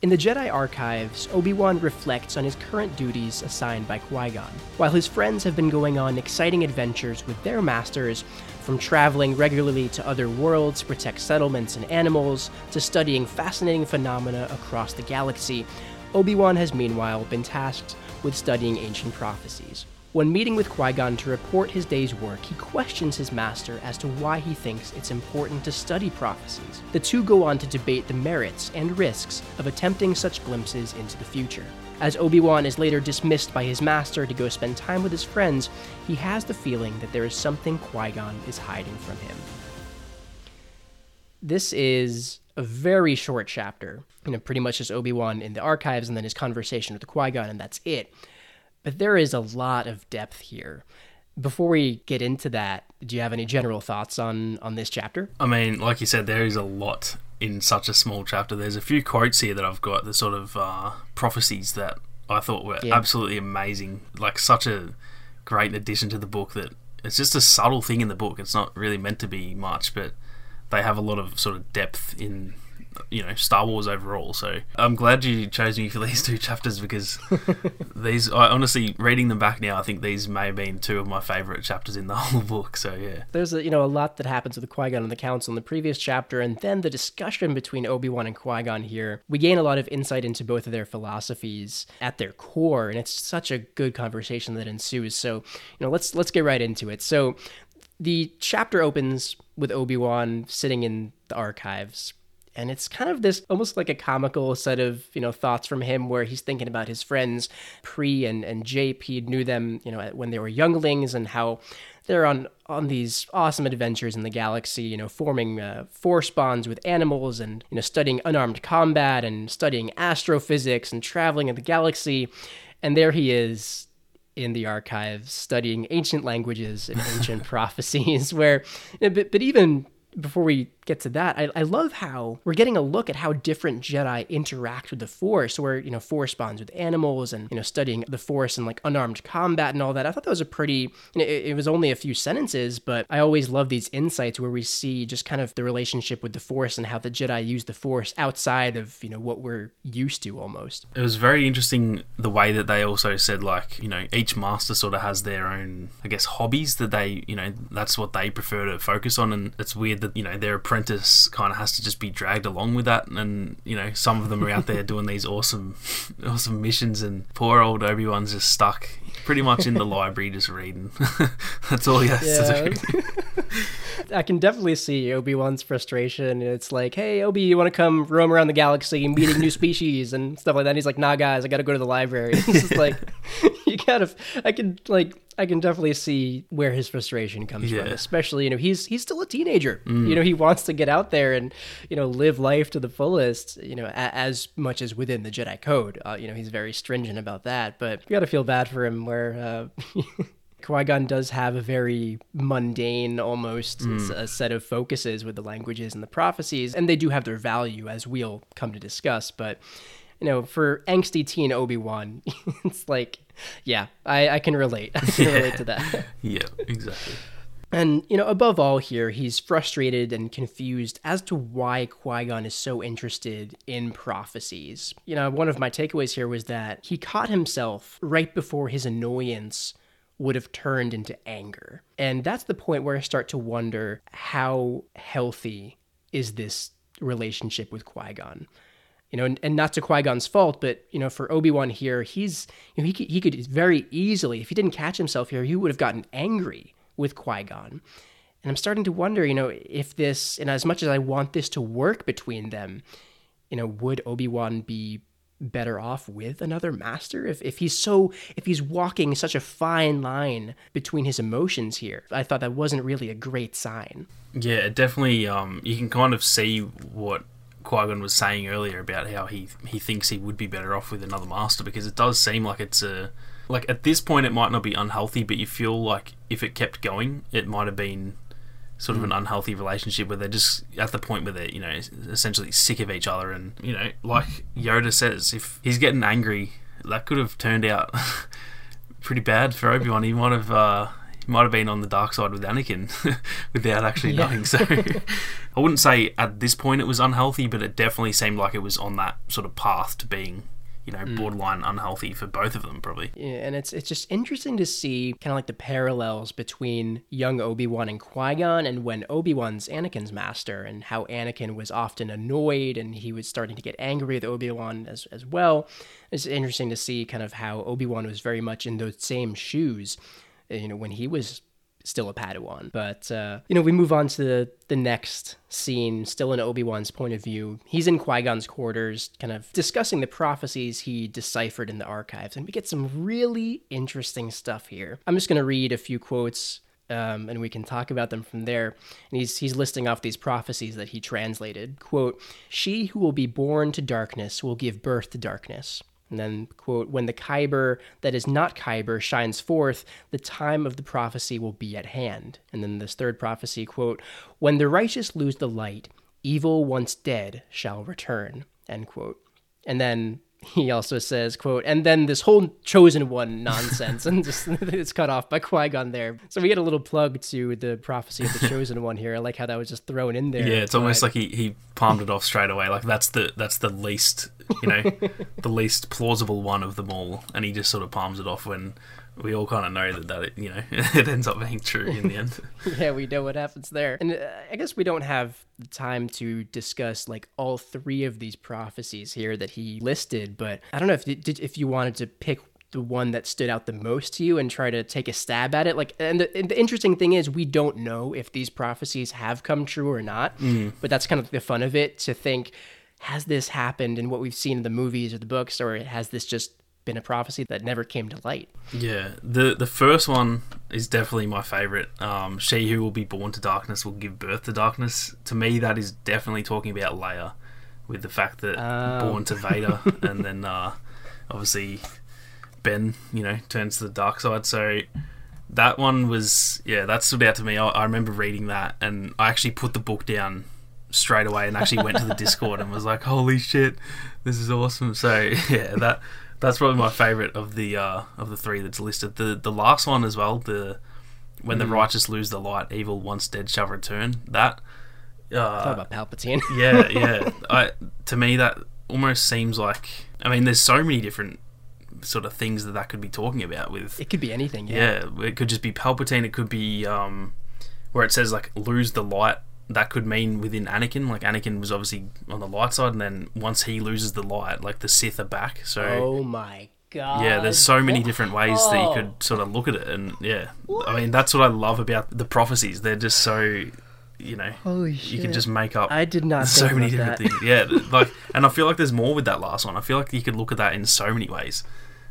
In the Jedi archives, Obi-Wan reflects on his current duties assigned by Qui-Gon. While his friends have been going on exciting adventures with their masters, from traveling regularly to other worlds to protect settlements and animals, to studying fascinating phenomena across the galaxy, Obi-Wan has meanwhile been tasked with studying ancient prophecies. When meeting with Qui Gon to report his day's work, he questions his master as to why he thinks it's important to study prophecies. The two go on to debate the merits and risks of attempting such glimpses into the future. As Obi Wan is later dismissed by his master to go spend time with his friends, he has the feeling that there is something Qui Gon is hiding from him. This is a very short chapter, you know, pretty much just Obi Wan in the archives and then his conversation with Qui Gon, and that's it. But there is a lot of depth here. Before we get into that, do you have any general thoughts on on this chapter? I mean, like you said, there is a lot in such a small chapter. There's a few quotes here that I've got, the sort of uh, prophecies that I thought were Yeah. absolutely amazing. Like such a great addition to the book that it's just a subtle thing in the book. It's not really meant to be much, but they have a lot of sort of depth in you know Star Wars overall. So I'm glad you chose me for these two chapters because these I honestly reading them back now, I think these may have been two of my favorite chapters in the whole book. So yeah. There's a, you know a lot that happens with Qui Gon and the Council in the previous chapter, and then the discussion between Obi Wan and Qui Gon here. We gain a lot of insight into both of their philosophies at their core, and it's such a good conversation that ensues. So you know let's let's get right into it. So the chapter opens with Obi Wan sitting in the archives. And it's kind of this almost like a comical set of, you know, thoughts from him where he's thinking about his friends Pre and, and Jape. He knew them, you know, when they were younglings and how they're on on these awesome adventures in the galaxy, you know, forming uh, force bonds with animals and, you know, studying unarmed combat and studying astrophysics and traveling in the galaxy. And there he is in the archives studying ancient languages and ancient prophecies where but, but even before we get to that. I, I love how we're getting a look at how different jedi interact with the force where you know force bonds with animals and you know studying the force and like unarmed combat and all that. I thought that was a pretty you know, it, it was only a few sentences but i always love these insights where we see just kind of the relationship with the force and how the jedi use the force outside of you know what we're used to almost. It was very interesting the way that they also said like you know each master sort of has their own i guess hobbies that they you know that's what they prefer to focus on. And it's weird that you know apprentice kind of has to just be dragged along with that and you know some of them are out there doing these awesome awesome missions and poor old obi-wan's just stuck pretty much in the library just reading that's all he has to do I can definitely see Obi Wan's frustration. It's like, hey, Obi, you want to come roam around the galaxy, meeting new species and stuff like that? And he's like, nah, guys, I got to go to the library. It's just like, you gotta. I can like, I can definitely see where his frustration comes from. Especially, you know, he's he's still a teenager. You know, he wants to get out there and you know live life to the fullest. You know, a, as much as within the Jedi Code. Uh, you know, he's very stringent about that. But you got to feel bad for him where. Uh, Qui Gon does have a very mundane, almost s- a set of focuses with the languages and the prophecies, and they do have their value, as we'll come to discuss. But you know, for angsty teen Obi Wan, it's like, yeah, I, I can relate. I can relate to that. yeah exactly And, you know, above all here, he's frustrated and confused as to why Qui Gon is so interested in prophecies. You know, one of my takeaways here was that he caught himself right before his annoyance would have turned into anger. And that's the point where I start to wonder how healthy is this relationship with Qui Gon? You know, and, and not to Qui Gon's fault, but you know, for Obi Wan here, he's you know, he could, he could very easily, if he didn't catch himself here, he would have gotten angry with Qui Gon. And I'm starting to wonder, you know, if this, and as much as I want this to work between them, you know, would Obi Wan be better off with another master if, if he's so if he's walking such a fine line between his emotions here i thought that wasn't really a great sign Yeah, definitely. Um, you can kind of see what Qui Gon was saying earlier about how he he thinks he would be better off with another master because it does seem like it's a like at this point it might not be unhealthy, but you feel like if it kept going, it might have been sort of an unhealthy relationship where they're just at the point where they're you know essentially sick of each other. And you know like Yoda says if he's getting angry that could have turned out pretty bad for Obi Wan he might have uh, might have been on the dark side with Anakin without actually Yeah. knowing so I wouldn't say at this point it was unhealthy but it definitely seemed like it was on that sort of path to being you know mm. borderline unhealthy for both of them probably Yeah, and it's it's just interesting to see kind of like the parallels between young Obi Wan and Qui Gon, and when Obi Wan's Anakin's master, and how Anakin was often annoyed and he was starting to get angry with Obi Wan as as well. It's interesting to see kind of how Obi Wan was very much in those same shoes, you know, when he was still a Padawan. But uh, you know, we move on to the, the next scene, still in Obi Wan's point of view. He's in Qui Gon's quarters, kind of discussing the prophecies he deciphered in the archives, and we get some really interesting stuff here. I'm just going to read a few quotes. Um, and we can talk about them from there. And he's he's listing off these prophecies that he translated. Quote: "She who will be born to darkness will give birth to darkness. And then, quote, when the Kyber that is not Kyber shines forth, the time of the prophecy will be at hand. And then this third prophecy, quote, when the righteous lose the light, evil once dead shall return, end quote. And then he also says, quote, and then this whole chosen one nonsense and just it's cut off by Qui-Gon there. So we get a little plug to the prophecy of the chosen one here. I like how that was just thrown in there. Yeah, it's almost like he, he palmed it off straight away. Like that's the that's the least you know the least plausible one of them all, and he just sort of palms it off when we all kind of know that that you know it ends up being true in the end. yeah, we know what happens there, and uh, I guess we don't have the time to discuss like all three of these prophecies here that he listed. But I don't know if did, if you wanted to pick the one that stood out the most to you and try to take a stab at it. Like, and the, and the interesting thing is, we don't know if these prophecies have come true or not. Mm. But that's kind of the fun of it to think. Has this happened in what we've seen in the movies or the books, or has this just been a prophecy that never came to light. Yeah, the the first one is definitely my favorite. Um, she who will be born to darkness will give birth to darkness. To me, that is definitely talking about Leia, with the fact that Oh. born to Vader, and then uh, obviously Ben, you know, turns to the dark side. So that one was yeah, that stood out to me. I, I remember reading that, and I actually put the book down straight away and actually went to the Discord and was like, "Holy shit, this is awesome!" So yeah, that that's probably my favorite of the uh, of the three that's listed. The the last one as well, the when the righteous lose the light, evil once dead shall return. That Talk uh, about Palpatine. yeah, yeah. I to me that almost seems like I mean, there's so many different sort of things that that could be talking about with it could be anything. Yeah. yeah, it could just be Palpatine. It could be um, where it says like lose the light. That could mean within Anakin. Like Anakin was obviously on the light side, and then once he loses the light, like the Sith are back. So Oh my god. yeah, there's so many different ways that you Oh. could sort of look at it, and yeah, I mean that's what I love about the prophecies. They're just so, you know, you can just make up I did not so many different that. things. Yeah, like, and I feel like there's more with that last one. I feel like you could look at that in so many ways.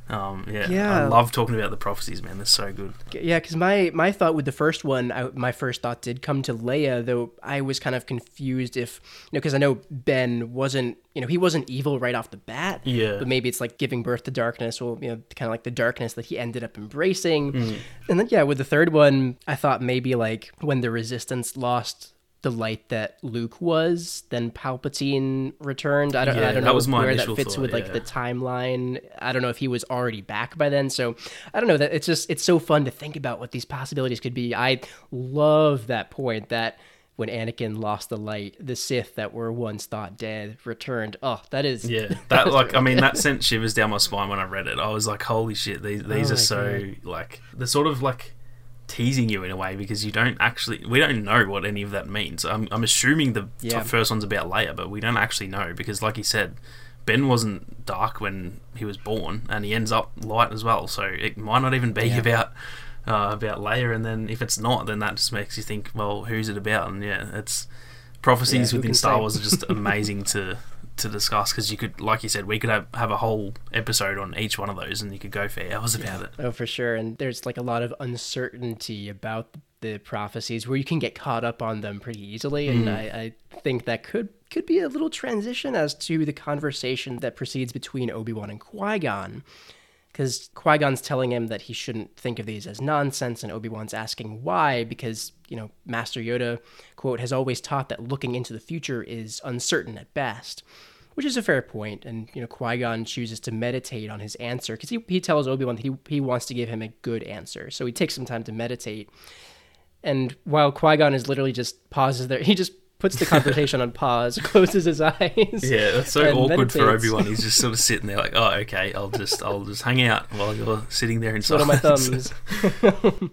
Um, yeah, Yeah. I love talking about the prophecies, man. They're so good. Yeah, because my my thought with the first one, I, my first thought did come to Leia, though I was kind of confused if you know because I know Ben wasn't you know he wasn't evil right off the bat. Yeah. But maybe it's like giving birth to darkness, or you know kind of like the darkness that he ended up embracing. Mm. And then yeah, with the third one, I thought maybe like when the Resistance lost the light that Luke was, then Palpatine returned. I don't, Yeah, I don't know where that fits thought, with like yeah. the timeline. I don't know if he was already back by then. So I don't know that it's just it's so fun to think about what these possibilities could be. I love that point that when Anakin lost the light, the Sith that were once thought dead returned. Oh, that is Yeah, that like I mean that sent shivers down my spine when I read it. I was like, holy shit, these these Oh are so like they're sort of like teasing you in a way because you don't actually we don't know what any of that means. I'm I'm assuming the Yeah. first one's about Leia, but we don't actually know because like you said, Ben wasn't dark when he was born, and he ends up light as well. So it might not even be Yeah. about. Uh, about Leia, and then if it's not, then that just makes you think, well, who's it about? And yeah, it's prophecies Yeah, within Star say? Wars are just amazing to to discuss because you could, like you said, we could have, have a whole episode on each one of those, and you could go for hours about it. Oh, for sure. And there's like a lot of uncertainty about the prophecies where you can get caught up on them pretty easily. And mm. I, I think that could could be a little transition as to the conversation that proceeds between Obi Wan and Qui Gon. Because Qui Gon's telling him that he shouldn't think of these as nonsense, and Obi Wan's asking why, because, you know, Master Yoda, quote, has always taught that looking into the future is uncertain at best which is a fair point. And you know, Qui Gon chooses to meditate on his answer because he, he tells Obi Wan that he he wants to give him a good answer. So he takes some time to meditate. And while Qui Gon is literally just pauses there, he just puts the conversation on pause, closes his eyes. Yeah, that's so awkward for meditates. Obi Wan. He's just sort of sitting there, like, oh, okay, I'll just I'll just hang out while you're sitting there in One of my silence. thumbs.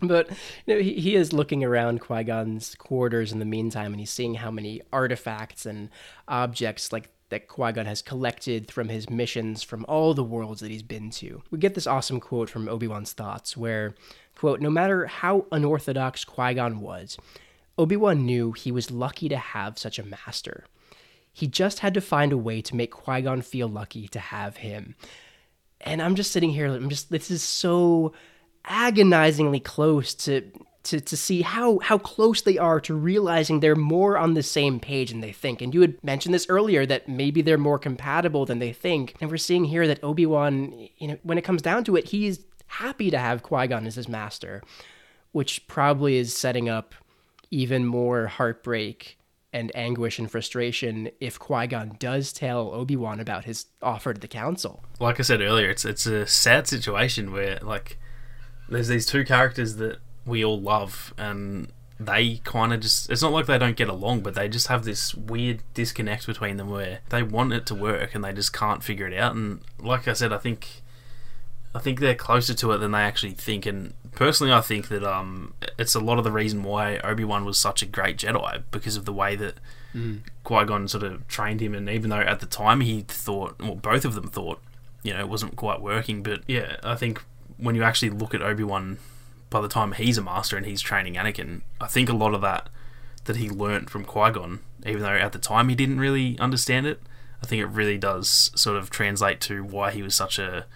but you know, he, he is looking around Qui Gon's quarters in the meantime, and he's seeing how many artifacts and objects like that Qui Gon has collected from his missions from all the worlds that he's been to. We get this awesome quote from Obi Wan's thoughts, where quote, "No matter how unorthodox Qui Gon was, Obi Wan knew he was lucky to have such a master." He just had to find a way to make Qui Gon feel lucky to have him and I'm just sitting here. I'm just. This is so agonizingly close to to, to see how, how close they are to realizing they're more on the same page than they think. And you had mentioned this earlier that maybe they're more compatible than they think. And we're seeing here that Obi Wan, you know, when it comes down to it, he's happy to have Qui Gon as his master, which probably is setting up even more heartbreak and anguish and frustration if Qui Gon does tell Obi Wan about his offer to the Council. Like I said earlier, it's it's a sad situation where like there's these two characters that we all love, and they kind of just it's not like they don't get along, but they just have this weird disconnect between them where they want it to work and they just can't figure it out. And like I said, I think I think they're closer to it than they actually think. And personally, I think that um, it's a lot of the reason why Obi Wan was such a great Jedi because of the way that mm. Qui Gon sort of trained him. And even though at the time he thought, well, both of them thought, you know, it wasn't quite working. But yeah, I think when you actually look at Obi Wan, by the time he's a master and he's training Anakin, I think a lot of that that he learnt from Qui Gon, even though at the time he didn't really understand it, I think it really does sort of translate to why he was such a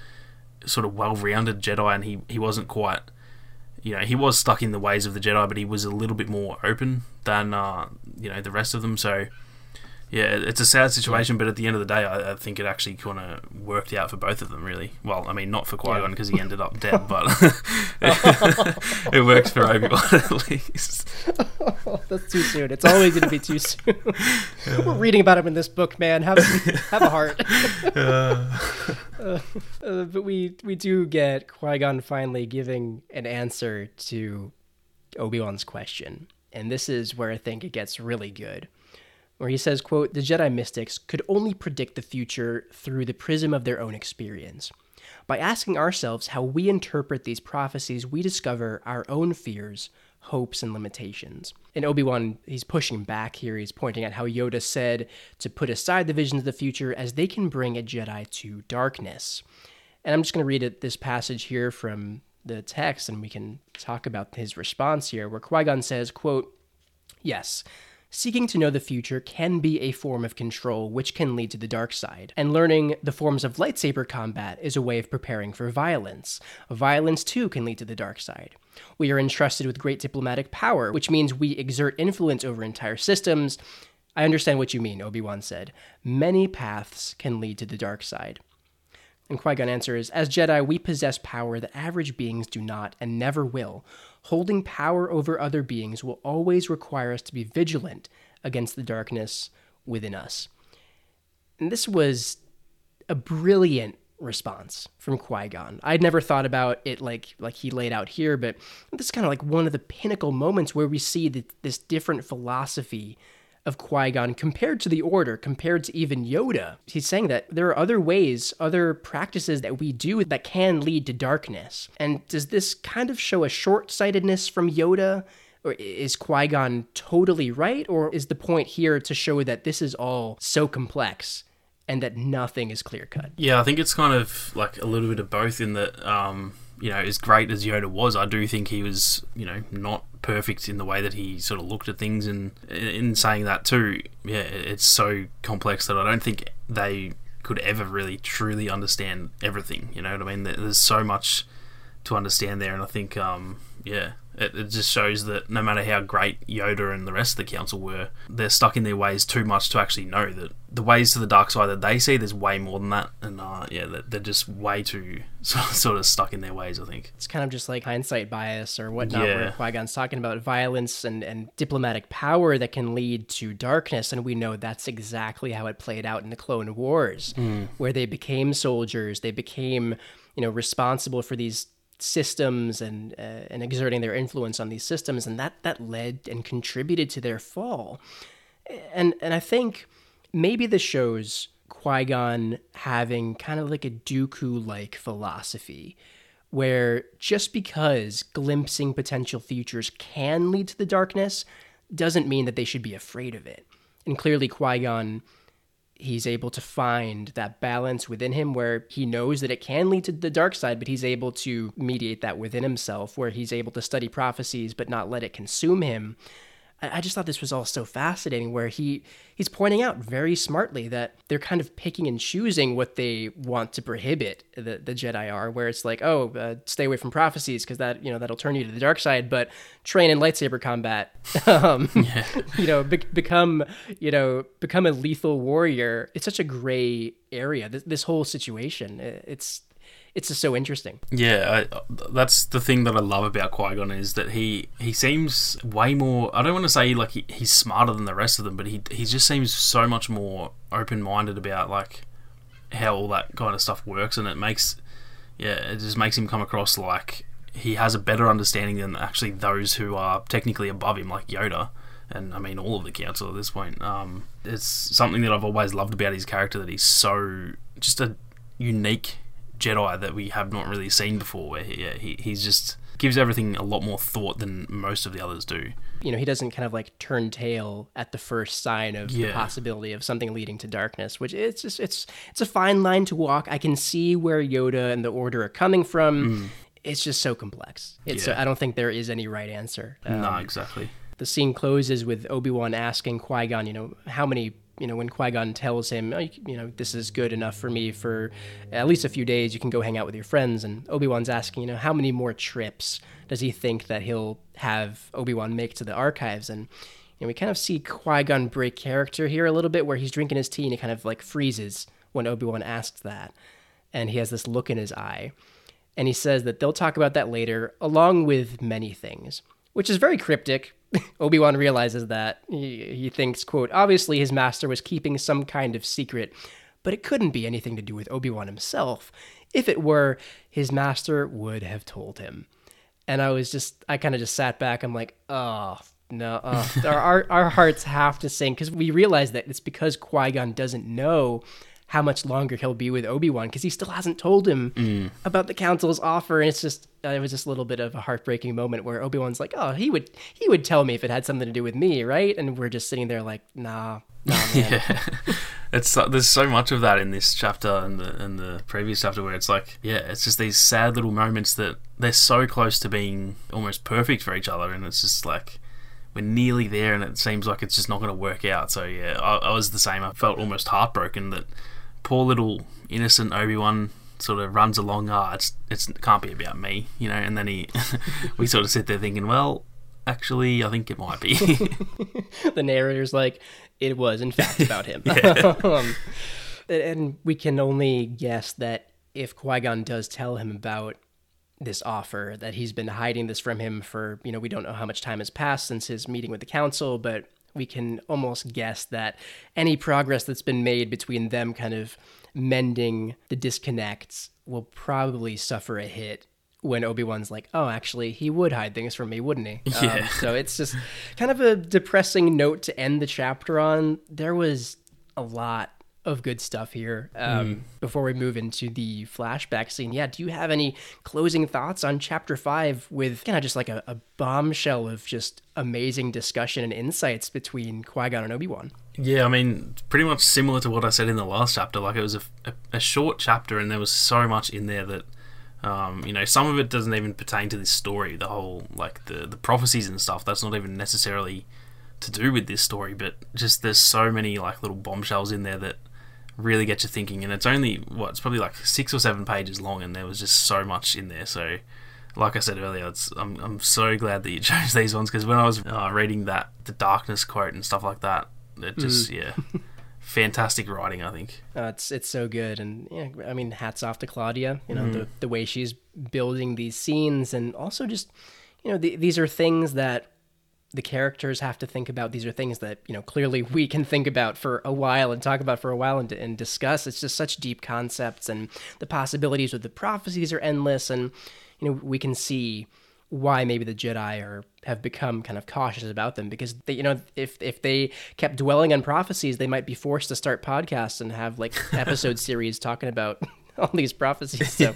sort of well-rounded Jedi, and he he wasn't quite, you know, he was stuck in the ways of the Jedi, but he was a little bit more open than uh, you know the rest of them. So yeah, it's a sad situation, but at the end of the day, I, I think it actually kind of worked out for both of them, really. Well, I mean, not for Qui Gon because he ended up dead, but it works for Obi Wan at least. That's too soon. It's always going to be too soon. We're reading about him in this book, man. Have have a heart. Uh, uh, but we we do get Qui Gon finally giving an answer to Obi Wan's question, and this is where I think it gets really good where he says, quote, the Jedi mystics could only predict the future through the prism of their own experience. By asking ourselves how we interpret these prophecies, we discover our own fears, hopes, and limitations. In Obi Wan, he's pushing back here. He's pointing out how Yoda said to put aside the visions of the future as they can bring a Jedi to darkness. And I'm just going to read it, this passage here from the text, and we can talk about his response here, where Qui Gon says, quote, Yes, Seeking to know the future can be a form of control which can lead to the dark side, and learning the forms of lightsaber combat is a way of preparing for violence. Violence too can lead to the dark side. We are entrusted with great diplomatic power, which means we exert influence over entire systems. I understand what you mean, Obi Wan said. Many paths can lead to the dark side. And Qui Gon answers As Jedi, we possess power that average beings do not and never will. Holding power over other beings will always require us to be vigilant against the darkness within us. And this was a brilliant response from Qui-Gon. I'd never thought about it like like he laid out here, but this is kind of like one of the pinnacle moments where we see this different philosophy of Qui Gon compared to the Order, compared to even Yoda. He's saying that there are other ways, other practices that we do that can lead to darkness. And does this kind of show a short sightedness from Yoda? Or is Qui Gon totally right? Or is the point here to show that this is all so complex and that nothing is clear cut? Yeah, I think it's kind of like a little bit of both in that. Um you know, as great as Yoda was, I do think he was, you know, not perfect in the way that he sort of looked at things. And in saying that too, yeah, it's so complex that I don't think they could ever really truly understand everything. You know what I mean? There's so much to understand there, and I think, um, yeah, it, it, just shows that no matter how great Yoda and the rest of the council were, they're stuck in their ways too much to actually know that the ways to the dark side that they see, there's way more than that. And uh, yeah, they're just way too sort of stuck in their ways, I think. It's kind of just like hindsight bias or whatnot, yeah. where Qui Gon's talking about violence and, and diplomatic power that can lead to darkness. And we know that's exactly how it played out in the Clone Wars, mm. where they became soldiers, they became you know responsible for these systems and uh, and exerting their influence on these systems, and that that led and contributed to their fall. And and I think maybe this shows Qui Gon having kind of like a Dooku like philosophy, where just because glimpsing potential futures can lead to the darkness, doesn't mean that they should be afraid of it. And clearly, Qui Gon he's able to find that balance within him where he knows that it can lead to the dark side, but he's able to mediate that within himself, where he's able to study prophecies but not let it consume him. I, I just thought this was all so fascinating where he he's pointing out very smartly that they're kind of picking and choosing what they want to prohibit the, the Jedi are where it's like oh uh, stay away from prophecies because that you know that'll turn you to the dark side but train in lightsaber combat um, yeah. you know be- become you know become a lethal warrior it's such a gray area this, this whole situation it's it's just so interesting. Yeah, I, that's the thing that I love about Qui Gon is that he he seems way more. I don't want to say like he, he's smarter than the rest of them, but he he just seems so much more open minded about like how all that kind of stuff works, and it makes yeah, it just makes him come across like he has a better understanding than actually those who are technically above him, like Yoda. And I mean, all of the council at this point. Um, it's something that I've always loved about his character that he's so just a unique Jedi that we have not really seen before. Where he, yeah, he he's just gives everything a lot more thought than most of the others do. You know, he doesn't kind of like turn tail at the first sign of yeah. the possibility of something leading to darkness, which it's just it's it's a fine line to walk. I can see where Yoda and the Order are coming from. Mm. It's just so complex. It's yeah. I don't think there is any right answer. Um, no, exactly. The scene closes with Obi Wan asking Qui Gon, you know, how many you know, when Qui Gon tells him, oh, you know, this is good enough for me for at least a few days, you can go hang out with your friends. And Obi Wan's asking, you know, how many more trips does he think that he'll have Obi Wan make to the archives? And you know, we kind of see Qui Gon break character here a little bit, where he's drinking his tea and he kind of like freezes when Obi Wan asks that, and he has this look in his eye, and he says that they'll talk about that later, along with many things, which is very cryptic Obi-Wan realizes that. He, he thinks, quote, obviously his master was keeping some kind of secret, but it couldn't be anything to do with Obi-Wan himself. If it were, his master would have told him. And I was just, I kind of just sat back. I'm like, oh, no, oh. our, our, our hearts have to sink because we realize that it's because Qui Gon doesn't know how much longer he'll be with Obi Wan because he still hasn't told him mm. about the Council's offer, and it's just uh, it was just a little bit of a heartbreaking moment where Obi Wan's like, "Oh, he would he would tell me if it had something to do with me, right?" And we're just sitting there like, "Nah, nah, man." yeah. It's uh, there's so much of that in this chapter and the and the previous chapter where it's like, yeah, it's just these sad little moments that they're so close to being almost perfect for each other, and it's just like we're nearly there, and it seems like it's just not going to work out. So yeah, I, I was the same. I felt almost heartbroken that poor little innocent Obi Wan sort of runs along. Ah, oh, it's it's it can't be about me, you know. And then he, we sort of sit there thinking, well, actually, I think it might be. the narrator's like, it was in fact about him. um, and we can only guess that if Qui Gon does tell him about this offer, that he's been hiding this from him for, you know, we don't know how much time has passed since his meeting with the council, but we can almost guess that any progress that's been made between them kind of mending the disconnects will probably suffer a hit when Obi-Wan's like, oh, actually, he would hide things from me, wouldn't he? Yeah. Um, so it's just kind of a depressing note to end the chapter on. There was a lot of good stuff here. Um, mm. Before we move into the flashback scene, yeah, do you have any closing thoughts on chapter five with kind of just like a, a bombshell of just amazing discussion and insights between Qui Gon and Obi Wan? Yeah, I mean, pretty much similar to what I said in the last chapter. Like, it was a, a, a short chapter, and there was so much in there that. Um, you know, some of it doesn't even pertain to this story. The whole, like the the prophecies and stuff. That's not even necessarily to do with this story, but just there's so many like little bombshells in there that really get you thinking. And it's only what it's probably like six or seven pages long, and there was just so much in there. So, like I said earlier, I'm I'm so glad that you chose these ones because when I was uh, reading that the darkness quote and stuff like that, it just mm. yeah. Fantastic writing, I think. Uh, it's it's so good, and yeah, I mean, hats off to Claudia. You know mm. the the way she's building these scenes, and also just you know the, these are things that the characters have to think about. These are things that you know clearly we can think about for a while and talk about for a while and, and discuss. It's just such deep concepts, and the possibilities with the prophecies are endless. And you know we can see why maybe the Jedi are have become kind of cautious about them because they, you know if if they kept dwelling on prophecies, they might be forced to start podcasts and have like episode series talking about all these prophecies. So.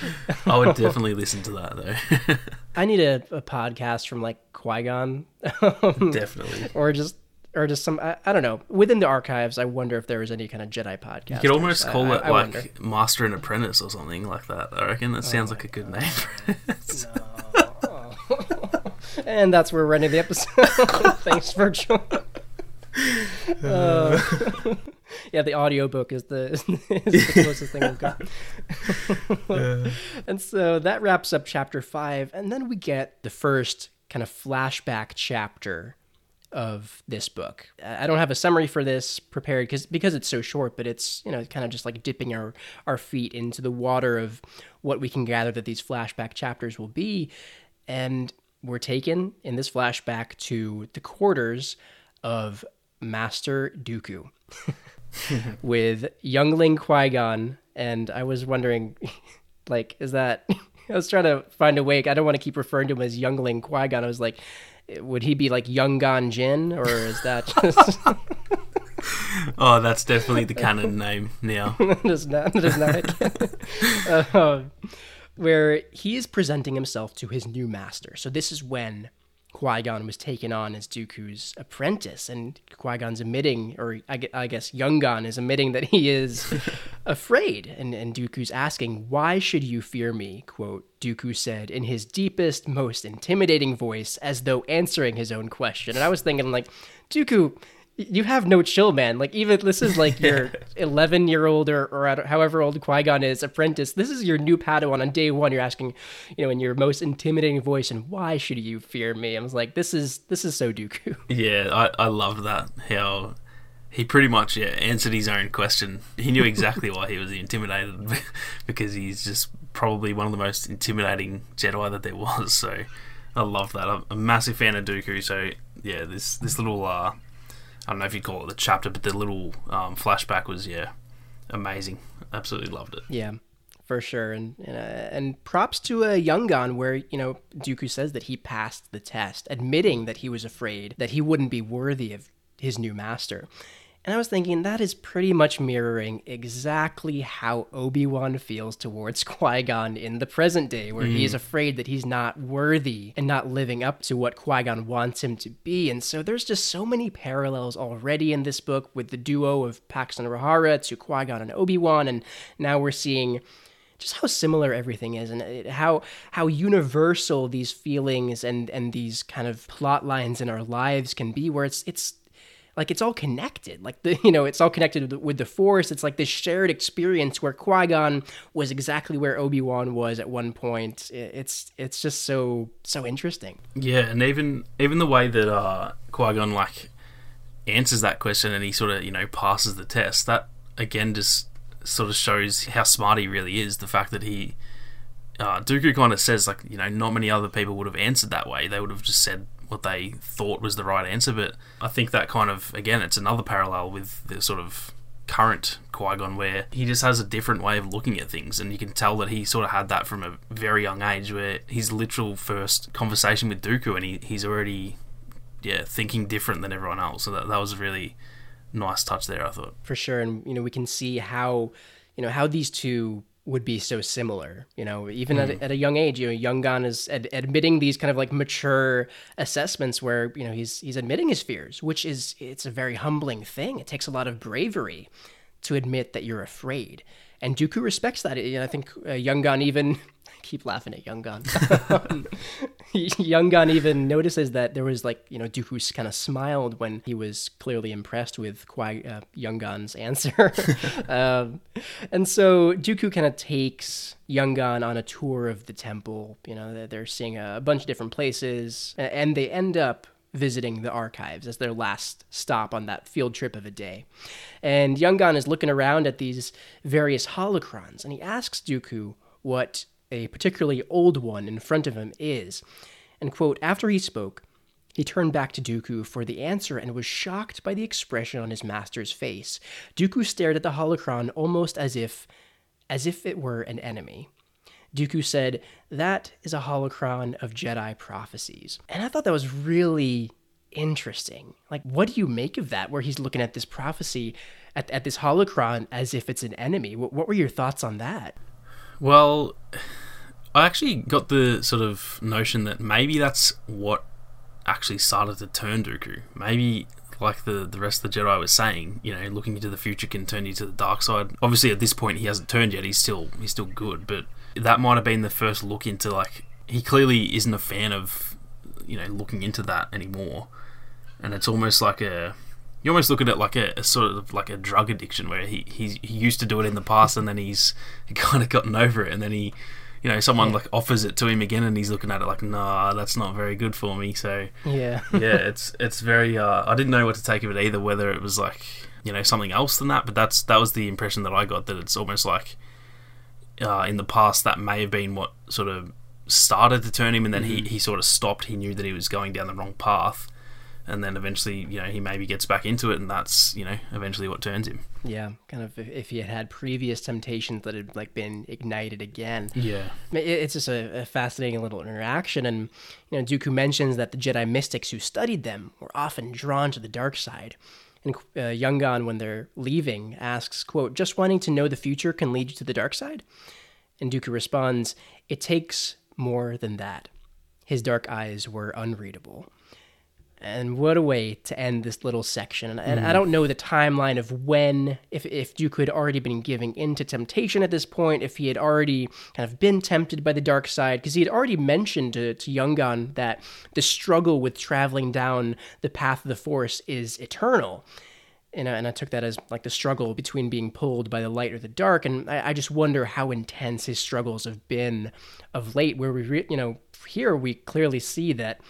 I would definitely listen to that though. I need a, a, podcast from like Qui Gon. Um, definitely. Or just or just some I, I, don't know within the archives. I wonder if there was any kind of Jedi podcast. You could almost call I, it I, like wonder. Master and Apprentice or something like that. I reckon that sounds oh like a good God. name. For it. No. and that's where we're ending the episode. Thanks, Virgil. Uh, yeah, the audiobook is the, is the closest thing we've got. and so that wraps up chapter five, and then we get the first kind of flashback chapter of this book. I don't have a summary for this prepared because because it's so short, but it's you know kind of just like dipping our our feet into the water of what we can gather that these flashback chapters will be, and we're taken in this flashback to the quarters of Master Dooku with youngling Qui Gon, and I was wondering, like, is that? I was trying to find a way. I don't want to keep referring to him as youngling Qui Gon. I was like, would he be like Young Gon Jinn, or is that just? oh, that's definitely the canon name now. does not, does not. uh, where he is presenting himself to his new master. So this is when Qui Gon was taken on as Dooku's apprentice, and Qui Gon's admitting, or I, I guess Young Gon is admitting that he is afraid, and, and Dooku's asking, "Why should you fear me?" Quote Dooku said in his deepest, most intimidating voice, as though answering his own question. And I was thinking, like, Dooku, you have no chill, man. Like even this is like your eleven year old or, or however old Qui Gon is apprentice. This is your new Padawan on day one. You're asking, you know, in your most intimidating voice, and why should you fear me? I was like, this is this is so Dooku. Yeah, I I love that how he pretty much yeah answered his own question. He knew exactly why he was intimidated because he's just probably one of the most intimidating Jedi that there was. So I love that. I'm a massive fan of Dooku. So yeah, this this little uh I don't know if you call it the chapter, but the little um, flashback was yeah, amazing. Absolutely loved it. Yeah, for sure. And and, uh, and props to a uh, Young Gon, where you know Dooku says that he passed the test, admitting that he was afraid that he wouldn't be worthy of his new master. And I was thinking that is pretty much mirroring exactly how Obi Wan feels towards Qui Gon in the present day, where mm. he's afraid that he's not worthy and not living up to what Qui Gon wants him to be. And so there's just so many parallels already in this book with the duo of Pax and Rahara to Qui Gon and Obi Wan. And now we're seeing just how similar everything is and how how universal these feelings and and these kind of plot lines in our lives can be where it's it's like it's all connected. Like the you know it's all connected with the, with the Force. It's like this shared experience where Qui Gon was exactly where Obi Wan was at one point. It's it's just so so interesting. Yeah, and even even the way that uh, Qui Gon like answers that question and he sort of you know passes the test. That again just sort of shows how smart he really is. The fact that he uh, Dooku kind of says like you know not many other people would have answered that way. They would have just said what they thought was the right answer. But I think that kind of again, it's another parallel with the sort of current Qui Gon, where he just has a different way of looking at things, and you can tell that he sort of had that from a very young age, where his literal first conversation with Dooku, and he, he's already yeah thinking different than everyone else. So that that was a really nice touch there, I thought. For sure, and you know we can see how you know how these two would be so similar. You know, even mm. at, at, a young age, you know, Young Gon is ad- admitting these kind of like mature assessments where you know he's he's admitting his fears, which is it's a very humbling thing. It takes a lot of bravery to admit that you're afraid, and Dooku respects that. And I think uh, Young Gon even keep laughing at Young Gon. Young Gon even notices that there was like, you know, Dooku kind of smiled when he was clearly impressed with Qui, uh, Young Gon's answer. um, and so Dooku kind of takes Young Gon on a tour of the temple. You know, they're seeing a bunch of different places, and they end up visiting the archives as their last stop on that field trip of a day. And Young Gon is looking around at these various holocrons, and he asks Dooku what a particularly old one in front of him is. And, quote, after he spoke, he turned back to Dooku for the answer and was shocked by the expression on his master's face. Dooku stared at the holocron almost as if as if it were an enemy. Dooku said, That is a holocron of Jedi prophecies. And I thought that was really interesting. Like, what do you make of that, where he's looking at this prophecy, at, at this holocron, as if it's an enemy? What, what were your thoughts on that? Well, I actually got the sort of notion that maybe that's what actually started to turn Dooku. Maybe, like the, the rest of the Jedi was saying, you know, looking into the future can turn you to the dark side. Obviously, at this point, he hasn't turned yet. He's still he's still good, but that might have been the first look into like he clearly isn't a fan of you know looking into that anymore, and it's almost like a you almost look at it like a, a, sort of like a drug addiction where he, he he used to do it in the past and then he's he kind of gotten over it. And then he you know someone yeah. like offers it to him again and he's looking at it like nah that's not very good for me. So yeah. yeah it's it's very uh, I didn't know what to take of it either whether it was like you know something else than that but that's that was the impression that I got that it's almost like uh, in the past that may have been what sort of started to turn him and then mm-hmm. he, he sort of stopped. He knew that he was going down the wrong path and then eventually, you know, he maybe gets back into it, and that's you know eventually what turns him. Yeah, kind of if he had had previous temptations that had like been ignited again. Yeah, it's just a, a fascinating little interaction, and you know, Dooku mentions that the Jedi mystics who studied them were often drawn to the dark side. And uh, Young Gon, when they're leaving, asks, "quote Just wanting to know the future can lead you to the dark side." And Dooku responds, "It takes more than that." His dark eyes were unreadable. And what a way to end this little section. And, and mm. I don't know the timeline of when, if, if Dooku had already been giving in to temptation at this point, if he had already kind of been tempted by the dark side, because he had already mentioned to, to Young Gon that the struggle with traveling down the path of the Force is eternal. And I, and I took that as like the struggle between being pulled by the light or the dark. And I, I just wonder how intense his struggles have been of late, where we, re- you know, here we clearly see that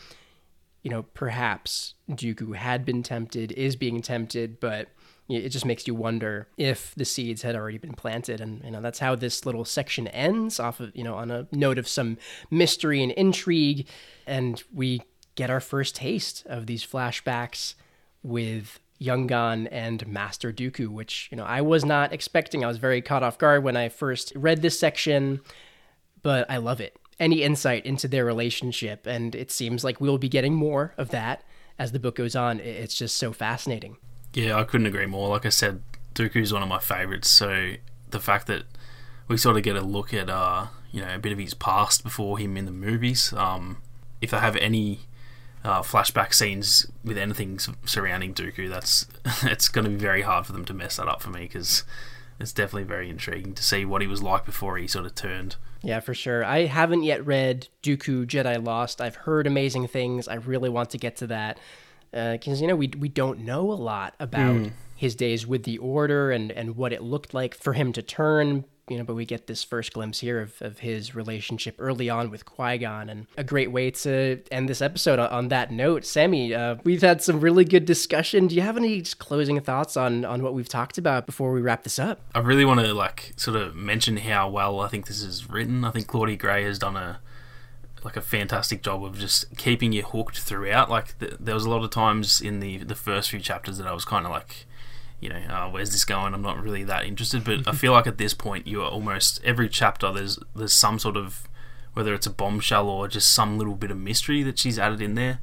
you know, perhaps Dooku had been tempted, is being tempted, but it just makes you wonder if the seeds had already been planted. And you know that's how this little section ends off of you know on a note of some mystery and intrigue. And we get our first taste of these flashbacks with Young Gon and Master Dooku which you know I was not expecting. I was very caught off guard when I first read this section but I love it any insight into their relationship. And it seems like we'll be getting more of that as the book goes on. It's just so fascinating. Yeah, I couldn't agree more. Like I said, Dooku's one of my favorites. So the fact that we sort of get a look at, uh, you know, a bit of his past before him in the movies. Um, if they have any uh, flashback scenes with anything surrounding Dooku, that's it's going to be very hard for them to mess that up for me because it's definitely very intriguing to see what he was like before he sort of turned. Yeah, for sure. I haven't yet read Dooku Jedi Lost. I've heard amazing things. I really want to get to that because uh, you know we we don't know a lot about mm. his days with the Order and and what it looked like for him to turn you know, but we get this first glimpse here of, of his relationship early on with Qui Gon, and a great way to end this episode on, on that note. Sammy, uh, we've had some really good discussion. Do you have any closing thoughts on on what we've talked about before we wrap this up? I really want to like sort of mention how well I think this is written. I think Claudia Gray has done a like a fantastic job of just keeping you hooked throughout. Like the, there was a lot of times in the the first few chapters that I was kind of like you know, uh, where's this going? I'm not really that interested. But I feel like at this point, you are almost every chapter. There's there's some sort of whether it's a bombshell or just some little bit of mystery that she's added in there.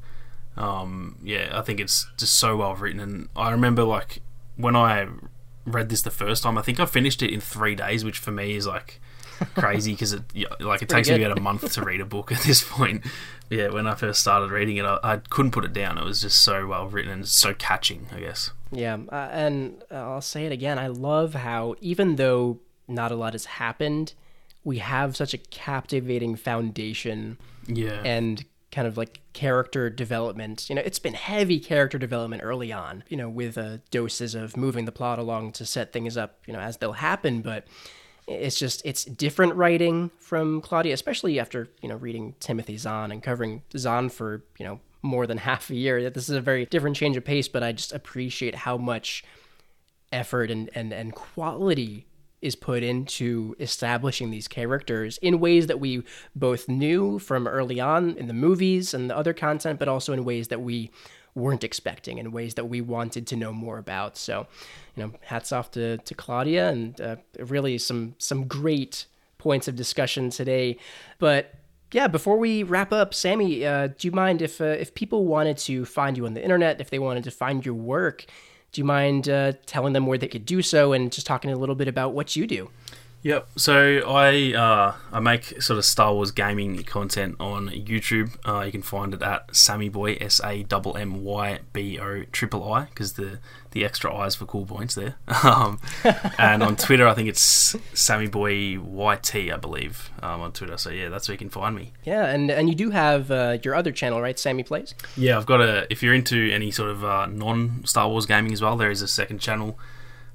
Um, yeah, I think it's just so well written. And I remember like when I read this the first time, I think I finished it in three days, which for me is like crazy because it like it takes good. me about a month to read a book at this point. Yeah, when I first started reading it, I, I couldn't put it down. It was just so well written and so catching, I guess. Yeah, uh, and I'll say it again. I love how even though not a lot has happened, we have such a captivating foundation. Yeah. And kind of like character development. You know, it's been heavy character development early on, you know, with uh, doses of moving the plot along to set things up, you know, as they'll happen. But it's just, it's different writing from Claudia, especially after, you know, reading Timothy Zahn and covering Zahn for, you know, more than half a year. That This is a very different change of pace, but I just appreciate how much effort and, and, and quality is put into establishing these characters in ways that we both knew from early on in the movies and the other content, but also in ways that we weren't expecting, in ways that we wanted to know more about. So, you know, hats off to, to Claudia and uh, really some some great points of discussion today. But yeah, before we wrap up, Sammy, uh, do you mind if uh, if people wanted to find you on the internet, if they wanted to find your work, do you mind uh, telling them where they could do so and just talking a little bit about what you do? Yep. So I uh, I make sort of Star Wars gaming content on YouTube. Uh, you can find it at Sammy Boy S A M M Y B O triple I because the the extra eyes for cool points there. Um, and on Twitter, I think it's Sammy Boy YT, I believe, um, on Twitter. So yeah, that's where you can find me. Yeah, and and you do have uh, your other channel, right? Sammy Plays. Yeah, I've got a. If you're into any sort of uh, non Star Wars gaming as well, there is a second channel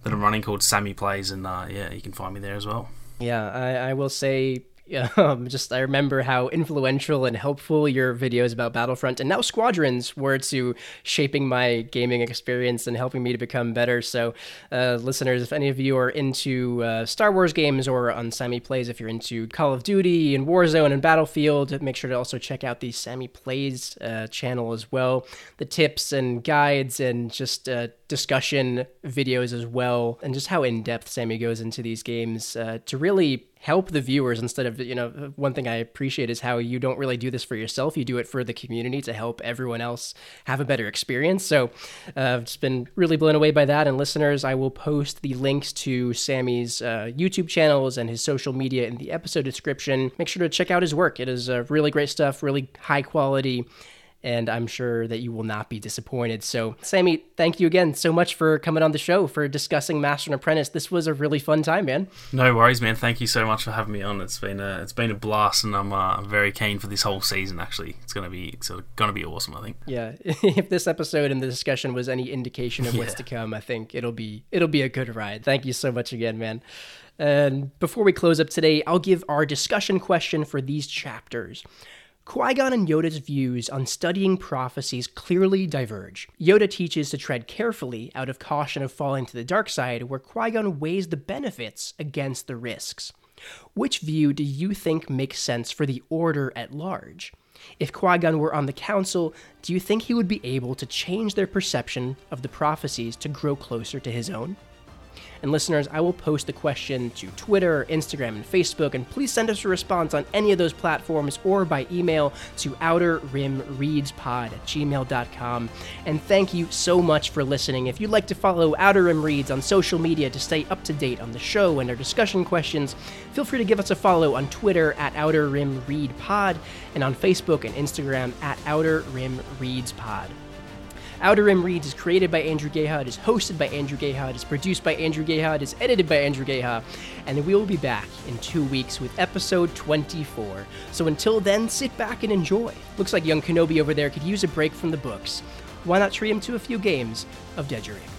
that I'm running called Sammy Plays, and uh, yeah, you can find me there as well. Yeah, I, I will say um, just I remember how influential and helpful your videos about Battlefront and now Squadrons were to shaping my gaming experience and helping me to become better. So, uh, listeners, if any of you are into uh, Star Wars games or on Sammy Plays, if you're into Call of Duty and Warzone and Battlefield, make sure to also check out the Sammy Plays uh, channel as well. The tips and guides and just uh, discussion videos as well, and just how in depth Sammy goes into these games uh, to really help the viewers instead of you know one thing i appreciate is how you don't really do this for yourself. You do it for the community to help everyone else have a better experience. So uh, i've just been really blown away by that. And listeners i will post the links to sammy's uh, youtube channels and his social media in the episode description. Make sure to check out his work. It is uh, really great stuff really high quality and I'm sure that you will not be disappointed. So, Sammy, thank you again so much for coming on the show for discussing Master and Apprentice. This was a really fun time, man. No worries, man. Thank you so much for having me on. It's been a it's been a blast, and I'm uh, very keen for this whole season. Actually, it's gonna be it's gonna be awesome. I think. Yeah, if this episode and the discussion was any indication of what's to come, I think it'll be it'll be a good ride. Thank you so much again, man. And before we close up today, I'll give our discussion question for these chapters. Qui Gon and Yoda's views on studying prophecies clearly diverge. Yoda teaches to tread carefully out of caution of falling to the dark side, where Qui Gon weighs the benefits against the risks. Which view do you think makes sense for the Order at large? If Qui Gon were on the Council, do you think he would be able to change their perception of the prophecies to grow closer to his own? And listeners, I will post the question to Twitter, Instagram, and Facebook, and please send us a response on any of those platforms or by email to outerrimreadspod at gmail.com. And thank you so much for listening. If you'd like to follow Outer Rim Reads on social media to stay up to date on the show and our discussion questions, feel free to give us a follow on Twitter at Outer Rim Read Pod and on Facebook and Instagram at Outer Rim Reads Pod. Outer Rim Reads is created by Andrew Geha, it is hosted by Andrew Geha, it is produced by Andrew Geha, it is edited by Andrew Geha, and we will be back in two weeks with episode 24. So until then, sit back and enjoy. Looks like young Kenobi over there could use a break from the books. Why not treat him to a few games of Dejarik?